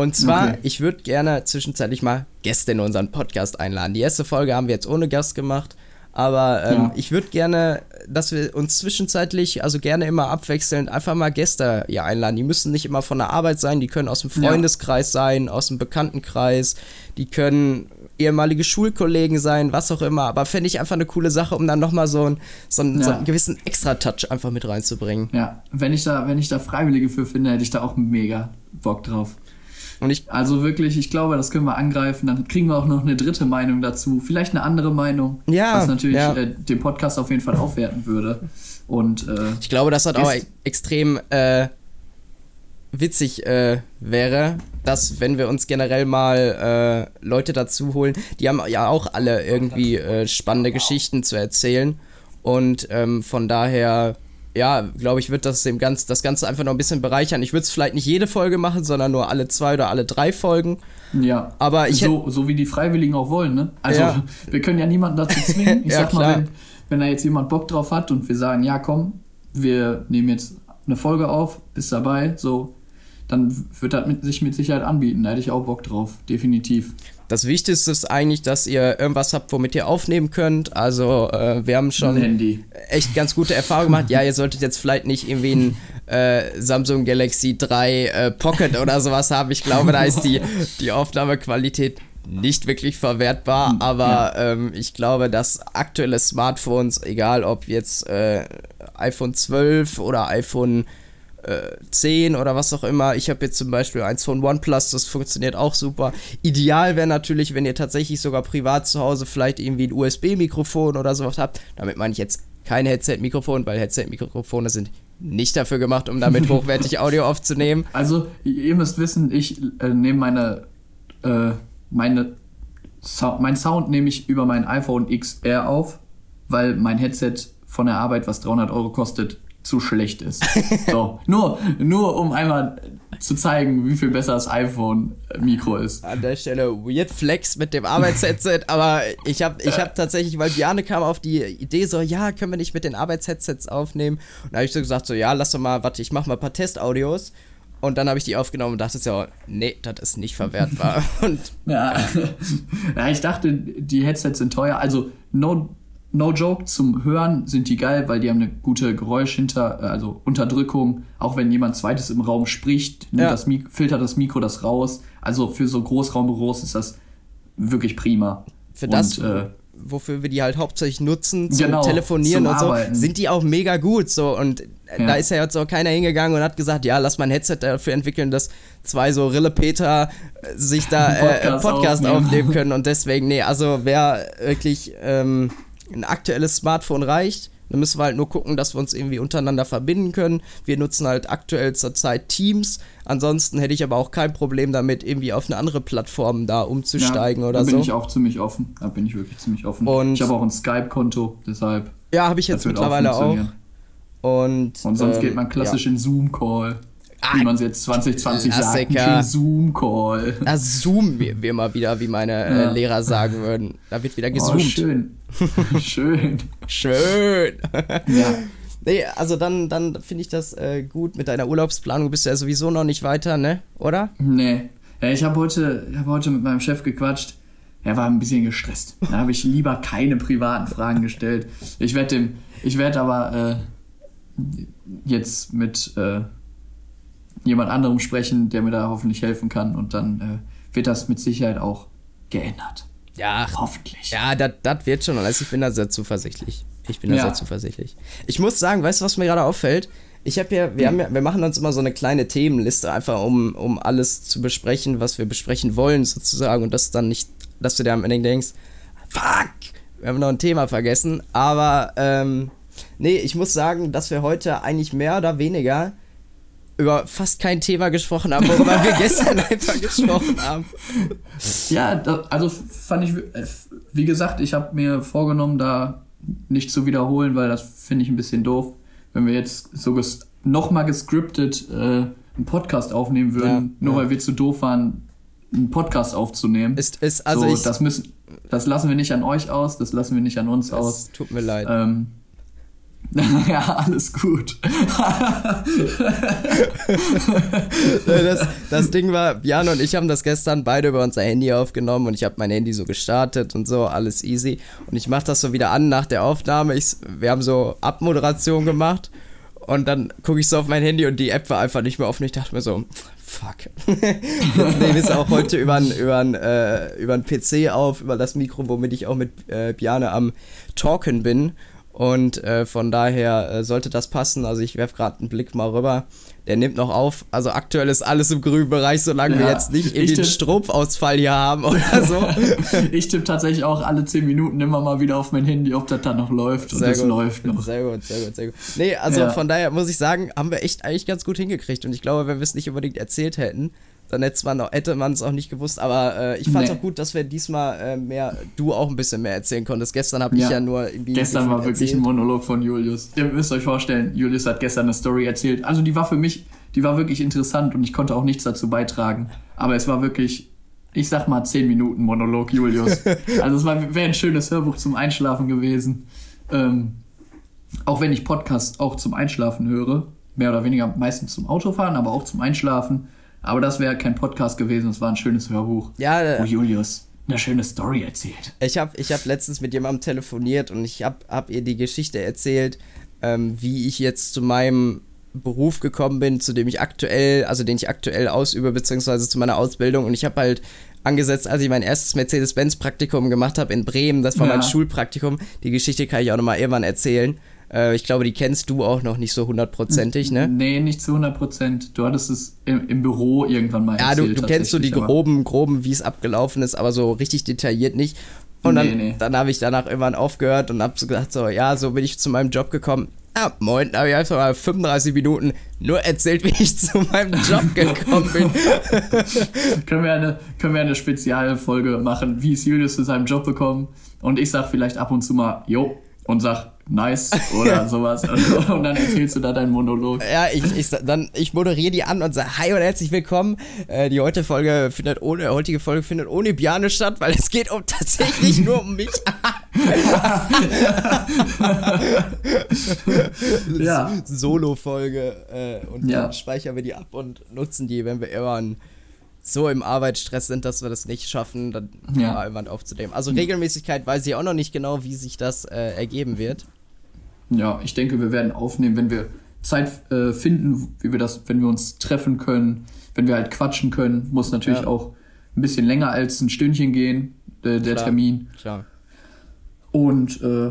Und zwar, okay. ich würde gerne zwischenzeitlich mal Gäste in unseren Podcast einladen. Die erste Folge haben wir jetzt ohne Gast gemacht. Aber ähm, ja. ich würde gerne, dass wir uns zwischenzeitlich, also gerne immer abwechselnd, einfach mal Gäste hier einladen. Die müssen nicht immer von der Arbeit sein, die können aus dem Freundeskreis ja. sein, aus dem Bekanntenkreis, die können ehemalige Schulkollegen sein, was auch immer. Aber fände ich einfach eine coole Sache, um dann nochmal so, ein, so, einen, ja. so einen gewissen Extra-Touch einfach mit reinzubringen. Ja, wenn ich, da, wenn ich da Freiwillige für finde, hätte ich da auch mega Bock drauf. Und ich, also wirklich, ich glaube, das können wir angreifen. Dann kriegen wir auch noch eine dritte Meinung dazu. Vielleicht eine andere Meinung. Ja. Was natürlich ja. äh, den Podcast auf jeden Fall aufwerten würde. Und äh, ich glaube, das hat auch extrem äh, witzig äh, wäre, dass wenn wir uns generell mal äh, Leute dazu holen, die haben ja auch alle irgendwie äh, spannende Geschichten zu erzählen. Und ähm, von daher ja, glaube ich, wird das dem Ganzen, das Ganze einfach noch ein bisschen bereichern. Ich würde es vielleicht nicht jede Folge machen, sondern nur alle zwei oder alle drei Folgen. Ja. Aber ich so, so wie die Freiwilligen auch wollen, ne? Also ja. wir können ja niemanden dazu zwingen. Ich ja, sag mal, wenn, wenn da jetzt jemand Bock drauf hat und wir sagen, ja komm, wir nehmen jetzt eine Folge auf, bist dabei, so, dann wird das mit, sich mit Sicherheit anbieten. Da hätte ich auch Bock drauf, definitiv. Das Wichtigste ist eigentlich, dass ihr irgendwas habt, womit ihr aufnehmen könnt. Also äh, wir haben schon echt ganz gute Erfahrungen gemacht. Ja, ihr solltet jetzt vielleicht nicht irgendwie ein äh, Samsung Galaxy 3 äh, Pocket oder sowas haben. Ich glaube, da ist die, die Aufnahmequalität nicht wirklich verwertbar, aber ähm, ich glaube, dass aktuelle Smartphones, egal ob jetzt äh, iPhone 12 oder iPhone 10 äh, oder was auch immer. Ich habe jetzt zum Beispiel eins von OnePlus, das funktioniert auch super. Ideal wäre natürlich, wenn ihr tatsächlich sogar privat zu Hause vielleicht irgendwie ein USB-Mikrofon oder sowas habt. Damit meine ich jetzt kein Headset-Mikrofon, weil Headset-Mikrofone sind nicht dafür gemacht, um damit hochwertig Audio aufzunehmen. Also, ihr müsst wissen, ich äh, nehme meine, äh, meine so mein Sound nehme ich über mein iPhone XR auf, weil mein Headset von der Arbeit, was 300 Euro kostet, zu schlecht ist. So, nur, nur um einmal zu zeigen, wie viel besser das iPhone-Mikro ist. An der Stelle Weird Flex mit dem Arbeitsheadset, aber ich habe ich hab tatsächlich, weil Biane kam auf die Idee so, ja, können wir nicht mit den Arbeitsheadsets aufnehmen? Und da habe ich so gesagt, so, ja, lass doch mal, warte, ich mach mal ein paar Testaudios. Und dann habe ich die aufgenommen und dachte so, nee, das ist nicht verwertbar. und, ja. ja, ich dachte, die Headsets sind teuer. Also, no no joke, zum Hören sind die geil, weil die haben eine gute Geräusch hinter, äh, also Unterdrückung. Auch wenn jemand zweites im Raum spricht, nimmt ja. das filtert das Mikro das raus. Also für so Großraumbüros ist das wirklich prima. Für das, und, äh, wofür wir die halt hauptsächlich nutzen, zum genau, Telefonieren zum und so, Arbeiten. sind die auch mega gut. So und ja. da ist ja jetzt auch keiner hingegangen und hat gesagt, ja, lass mal ein Headset dafür entwickeln, dass zwei so Rille-Peter äh, sich da äh, Podcast, Podcast aufnehmen. aufnehmen. können. Und deswegen, nee, also wer wirklich ähm, ein aktuelles Smartphone reicht. Dann müssen wir halt nur gucken, dass wir uns irgendwie untereinander verbinden können. Wir nutzen halt aktuell zurzeit Teams. Ansonsten hätte ich aber auch kein Problem damit, irgendwie auf eine andere Plattform da umzusteigen ja, oder so. Da bin ich auch ziemlich offen. Da bin ich wirklich ziemlich offen. Und ich habe auch ein Skype-Konto, deshalb. Ja, habe ich jetzt mittlerweile auch. Und, Und sonst ähm, geht man klassisch ja. in Zoom-Call. Ah, wie man es jetzt 2020 Klassiker. sagt, Zoom-Call. Da zoomen wir, mal wieder, wie meine äh, ja. Lehrer sagen würden. Da wird wieder oh, gezoomt. Oh, schön. schön. schön. ja. Nee, also dann, dann finde ich das äh, gut mit deiner Urlaubsplanung. Bist du ja sowieso noch nicht weiter, ne? Oder? Nee. Ja, ich habe heute, hab heute mit meinem Chef gequatscht. Er war ein bisschen gestresst. Da habe ich lieber keine privaten Fragen gestellt. Ich werde ich werde aber äh, jetzt mit äh, jemand anderem sprechen, der mir da hoffentlich helfen kann und dann äh, wird das mit Sicherheit auch geändert. Ja, hoffentlich. Ja, das wird schon. Also ich bin da sehr zuversichtlich. Ich bin da ja. sehr zuversichtlich. Ich muss sagen, weißt du, was mir gerade auffällt? Ich habe ja, wir, haben ja, wir machen uns immer so eine kleine Themenliste, einfach um, um alles zu besprechen, was wir besprechen wollen, sozusagen. Und das dann nicht, dass du dir am Ende denkst, fuck, wir haben noch ein Thema vergessen. Aber, ähm, nee, ich muss sagen, dass wir heute eigentlich mehr oder weniger über fast kein Thema gesprochen haben, worüber wir gestern einfach gesprochen haben. Ja, da, also fand ich, äh, wie gesagt, ich habe mir vorgenommen, da nicht zu wiederholen, weil das finde ich ein bisschen doof, wenn wir jetzt so ges nochmal gescriptet äh, einen Podcast aufnehmen würden, ja, nur ja. weil wir zu doof waren, einen Podcast aufzunehmen. Ist, ist, also so, ich, das müssen, das lassen wir nicht an euch aus, das lassen wir nicht an uns aus. Tut mir leid. Ähm, ja, alles gut. das, das Ding war, Jan und ich haben das gestern beide über unser Handy aufgenommen und ich habe mein Handy so gestartet und so, alles easy. Und ich mache das so wieder an nach der Aufnahme. Ich, wir haben so Abmoderation gemacht und dann gucke ich so auf mein Handy und die App war einfach nicht mehr offen. Ich dachte mir so, fuck. Jetzt nehme ich es auch heute über einen über äh, PC auf, über das Mikro, womit ich auch mit äh, Biane am Talken bin. Und äh, von daher äh, sollte das passen. Also ich werfe gerade einen Blick mal rüber. Der nimmt noch auf. Also aktuell ist alles im grünen Bereich, solange ja, wir jetzt nicht in den Stromausfall hier haben oder so. ich tippe tatsächlich auch alle 10 Minuten immer mal wieder auf mein Handy, ob das da noch läuft. Und das läuft noch. Sehr gut, sehr gut, sehr gut. Nee, also ja. von daher muss ich sagen, haben wir echt eigentlich ganz gut hingekriegt. Und ich glaube, wenn wir es nicht unbedingt erzählt hätten, dann hätte man auch, hätte man es auch nicht gewusst. Aber äh, ich fand es nee. auch gut, dass wir diesmal äh, mehr, du auch ein bisschen mehr erzählen konntest. Gestern habe ich ja, ja nur. Gestern war wirklich ein Monolog von Julius. Ihr müsst euch vorstellen, Julius hat gestern eine Story erzählt. Also die war für mich, die war wirklich interessant und ich konnte auch nichts dazu beitragen. Aber es war wirklich, ich sag mal, 10 Minuten Monolog, Julius. also es wäre ein schönes Hörbuch zum Einschlafen gewesen. Ähm, auch wenn ich Podcasts auch zum Einschlafen höre, mehr oder weniger meistens zum Autofahren, aber auch zum Einschlafen aber das wäre kein Podcast gewesen, es war ein schönes Hörbuch. Ja, wo Julius eine schöne Story erzählt. Ich habe ich hab letztens mit jemandem telefoniert und ich habe hab ihr die Geschichte erzählt, ähm, wie ich jetzt zu meinem Beruf gekommen bin, zu dem ich aktuell, also den ich aktuell ausübe, beziehungsweise zu meiner Ausbildung. Und ich habe halt angesetzt, als ich mein erstes Mercedes-Benz-Praktikum gemacht habe in Bremen, das war ja. mein Schulpraktikum. Die Geschichte kann ich auch nochmal irgendwann erzählen. Äh, ich glaube, die kennst du auch noch nicht so hundertprozentig, ne? Nee, nicht zu hundertprozentig. Du hattest es im, im, Büro irgendwann mal Ja, erzählt, du, du kennst so die groben, groben, wie es abgelaufen ist, aber so richtig detailliert nicht. Und dann, nee, nee. dann habe ich danach irgendwann aufgehört und habe so gesagt, so, ja, so bin ich zu meinem Job gekommen. Ja, moin, da habe ich einfach mal 35 Minuten nur erzählt, wie ich zu meinem Job gekommen bin. können, wir eine, können wir eine Spezialfolge machen, wie ist Julius zu seinem Job gekommen? Und ich sag vielleicht ab und zu mal, jo, und sag, nice oder sowas. Und, dann erzählst du da deinen Monolog. Ja, ich, ich, dann, ich moderiere die an und sage, hi und herzlich willkommen. Äh, die heutige Folge findet ohne, heutige Folge findet ohne Biane statt, weil es geht um tatsächlich nur um mich. ja. Solo-Folge. Äh, und ja. dann speichern wir die ab und nutzen die, wenn wir irgendwann so im Arbeitsstress sind, dass wir das nicht schaffen, dann ja. irgendwann aufzunehmen. Also Regelmäßigkeit weiß ich auch noch nicht genau, wie sich das äh, ergeben wird. Ja, ich denke, wir werden aufnehmen, wenn wir Zeit äh, finden, wie wir das, wenn wir uns treffen können, wenn wir halt quatschen können, muss natürlich ja. auch ein bisschen länger als ein Stündchen gehen, äh, der Klar. Termin. Klar. Und äh,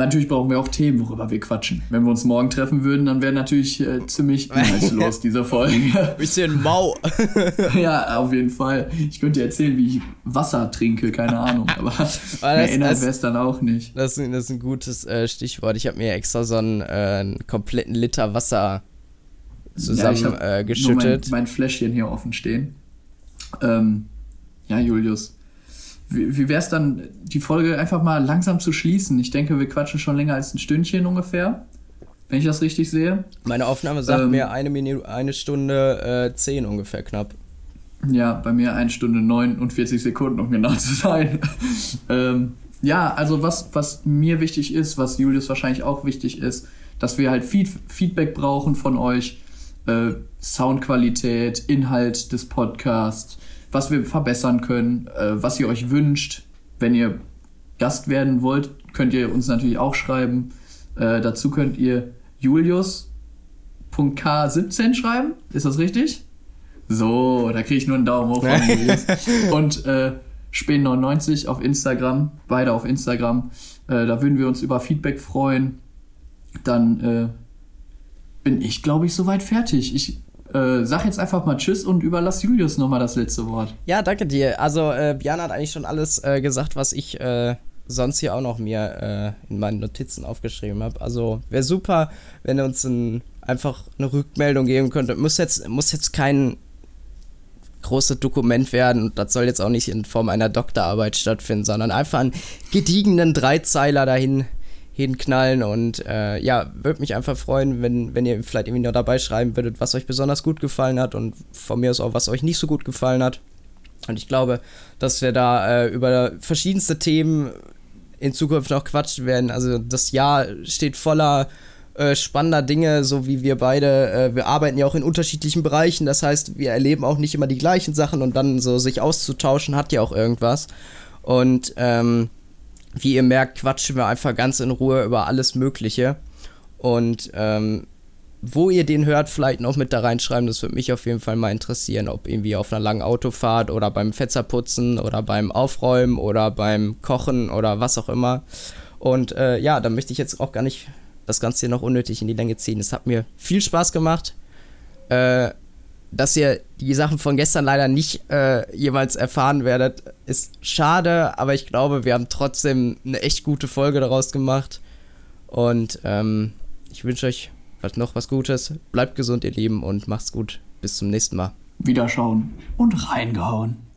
Natürlich brauchen wir auch Themen, worüber wir quatschen. Wenn wir uns morgen treffen würden, dann wäre natürlich äh, ziemlich inhaltslos diese Folge. Bisschen mau. ja, auf jeden Fall. Ich könnte dir erzählen, wie ich Wasser trinke, keine Ahnung. Aber mehr Inhalt wäre es dann auch nicht. Das, das ist ein gutes äh, Stichwort. Ich habe mir extra so einen, äh, einen, kompletten Liter Wasser zusammen ja, äh, geschüttet. Mein, mein, Fläschchen hier offen stehen. Ähm, ja, Julius wie, wie wäre es dann, die Folge einfach mal langsam zu schließen? Ich denke, wir quatschen schon länger als ein Stündchen ungefähr, wenn ich das richtig sehe. Meine Aufnahme sagt ähm, mir eine, Minute, eine Stunde äh, zehn ungefähr knapp. Ja, bei mir eine Stunde 49 Sekunden, um genau zu sein. ähm, ja, also was, was mir wichtig ist, was Julius wahrscheinlich auch wichtig ist, dass wir halt Feed Feedback brauchen von euch. Äh, Soundqualität, Inhalt des Podcasts, was wir verbessern können, äh, was ihr euch wünscht. Wenn ihr Gast werden wollt, könnt ihr uns natürlich auch schreiben. Äh, dazu könnt ihr Julius.k17 schreiben. Ist das richtig? So, da kriege ich nur einen Daumen hoch von Julius. Und äh, Spähen99 auf Instagram, beide auf Instagram. Äh, da würden wir uns über Feedback freuen. Dann äh, bin ich, glaube ich, soweit fertig. Ich äh, sag jetzt einfach mal Tschüss und überlass Julius nochmal das letzte Wort. Ja, danke dir. Also, äh, Björn hat eigentlich schon alles äh, gesagt, was ich äh, sonst hier auch noch mir äh, in meinen Notizen aufgeschrieben habe. Also, wäre super, wenn ihr uns ein, einfach eine Rückmeldung geben könntet. Muss jetzt, muss jetzt kein großes Dokument werden und das soll jetzt auch nicht in Form einer Doktorarbeit stattfinden, sondern einfach einen gediegenen Dreizeiler dahin hinknallen und äh, ja, würde mich einfach freuen, wenn, wenn ihr vielleicht irgendwie noch dabei schreiben würdet, was euch besonders gut gefallen hat und von mir aus auch, was euch nicht so gut gefallen hat. Und ich glaube, dass wir da äh, über verschiedenste Themen in Zukunft noch quatschen werden. Also das Jahr steht voller äh, spannender Dinge, so wie wir beide. Äh, wir arbeiten ja auch in unterschiedlichen Bereichen, das heißt, wir erleben auch nicht immer die gleichen Sachen und dann so sich auszutauschen hat ja auch irgendwas. Und ähm, wie ihr merkt, quatschen wir einfach ganz in Ruhe über alles Mögliche. Und ähm, wo ihr den hört, vielleicht noch mit da reinschreiben. Das würde mich auf jeden Fall mal interessieren, ob irgendwie auf einer langen Autofahrt oder beim Fetzerputzen oder beim Aufräumen oder beim Kochen oder was auch immer. Und äh, ja, da möchte ich jetzt auch gar nicht das Ganze hier noch unnötig in die Länge ziehen. Es hat mir viel Spaß gemacht. Äh, dass ihr die Sachen von gestern leider nicht äh, jeweils erfahren werdet, ist schade, aber ich glaube, wir haben trotzdem eine echt gute Folge daraus gemacht. Und ähm, ich wünsche euch noch was Gutes. Bleibt gesund, ihr Lieben, und macht's gut. Bis zum nächsten Mal. Wiederschauen und reingehauen.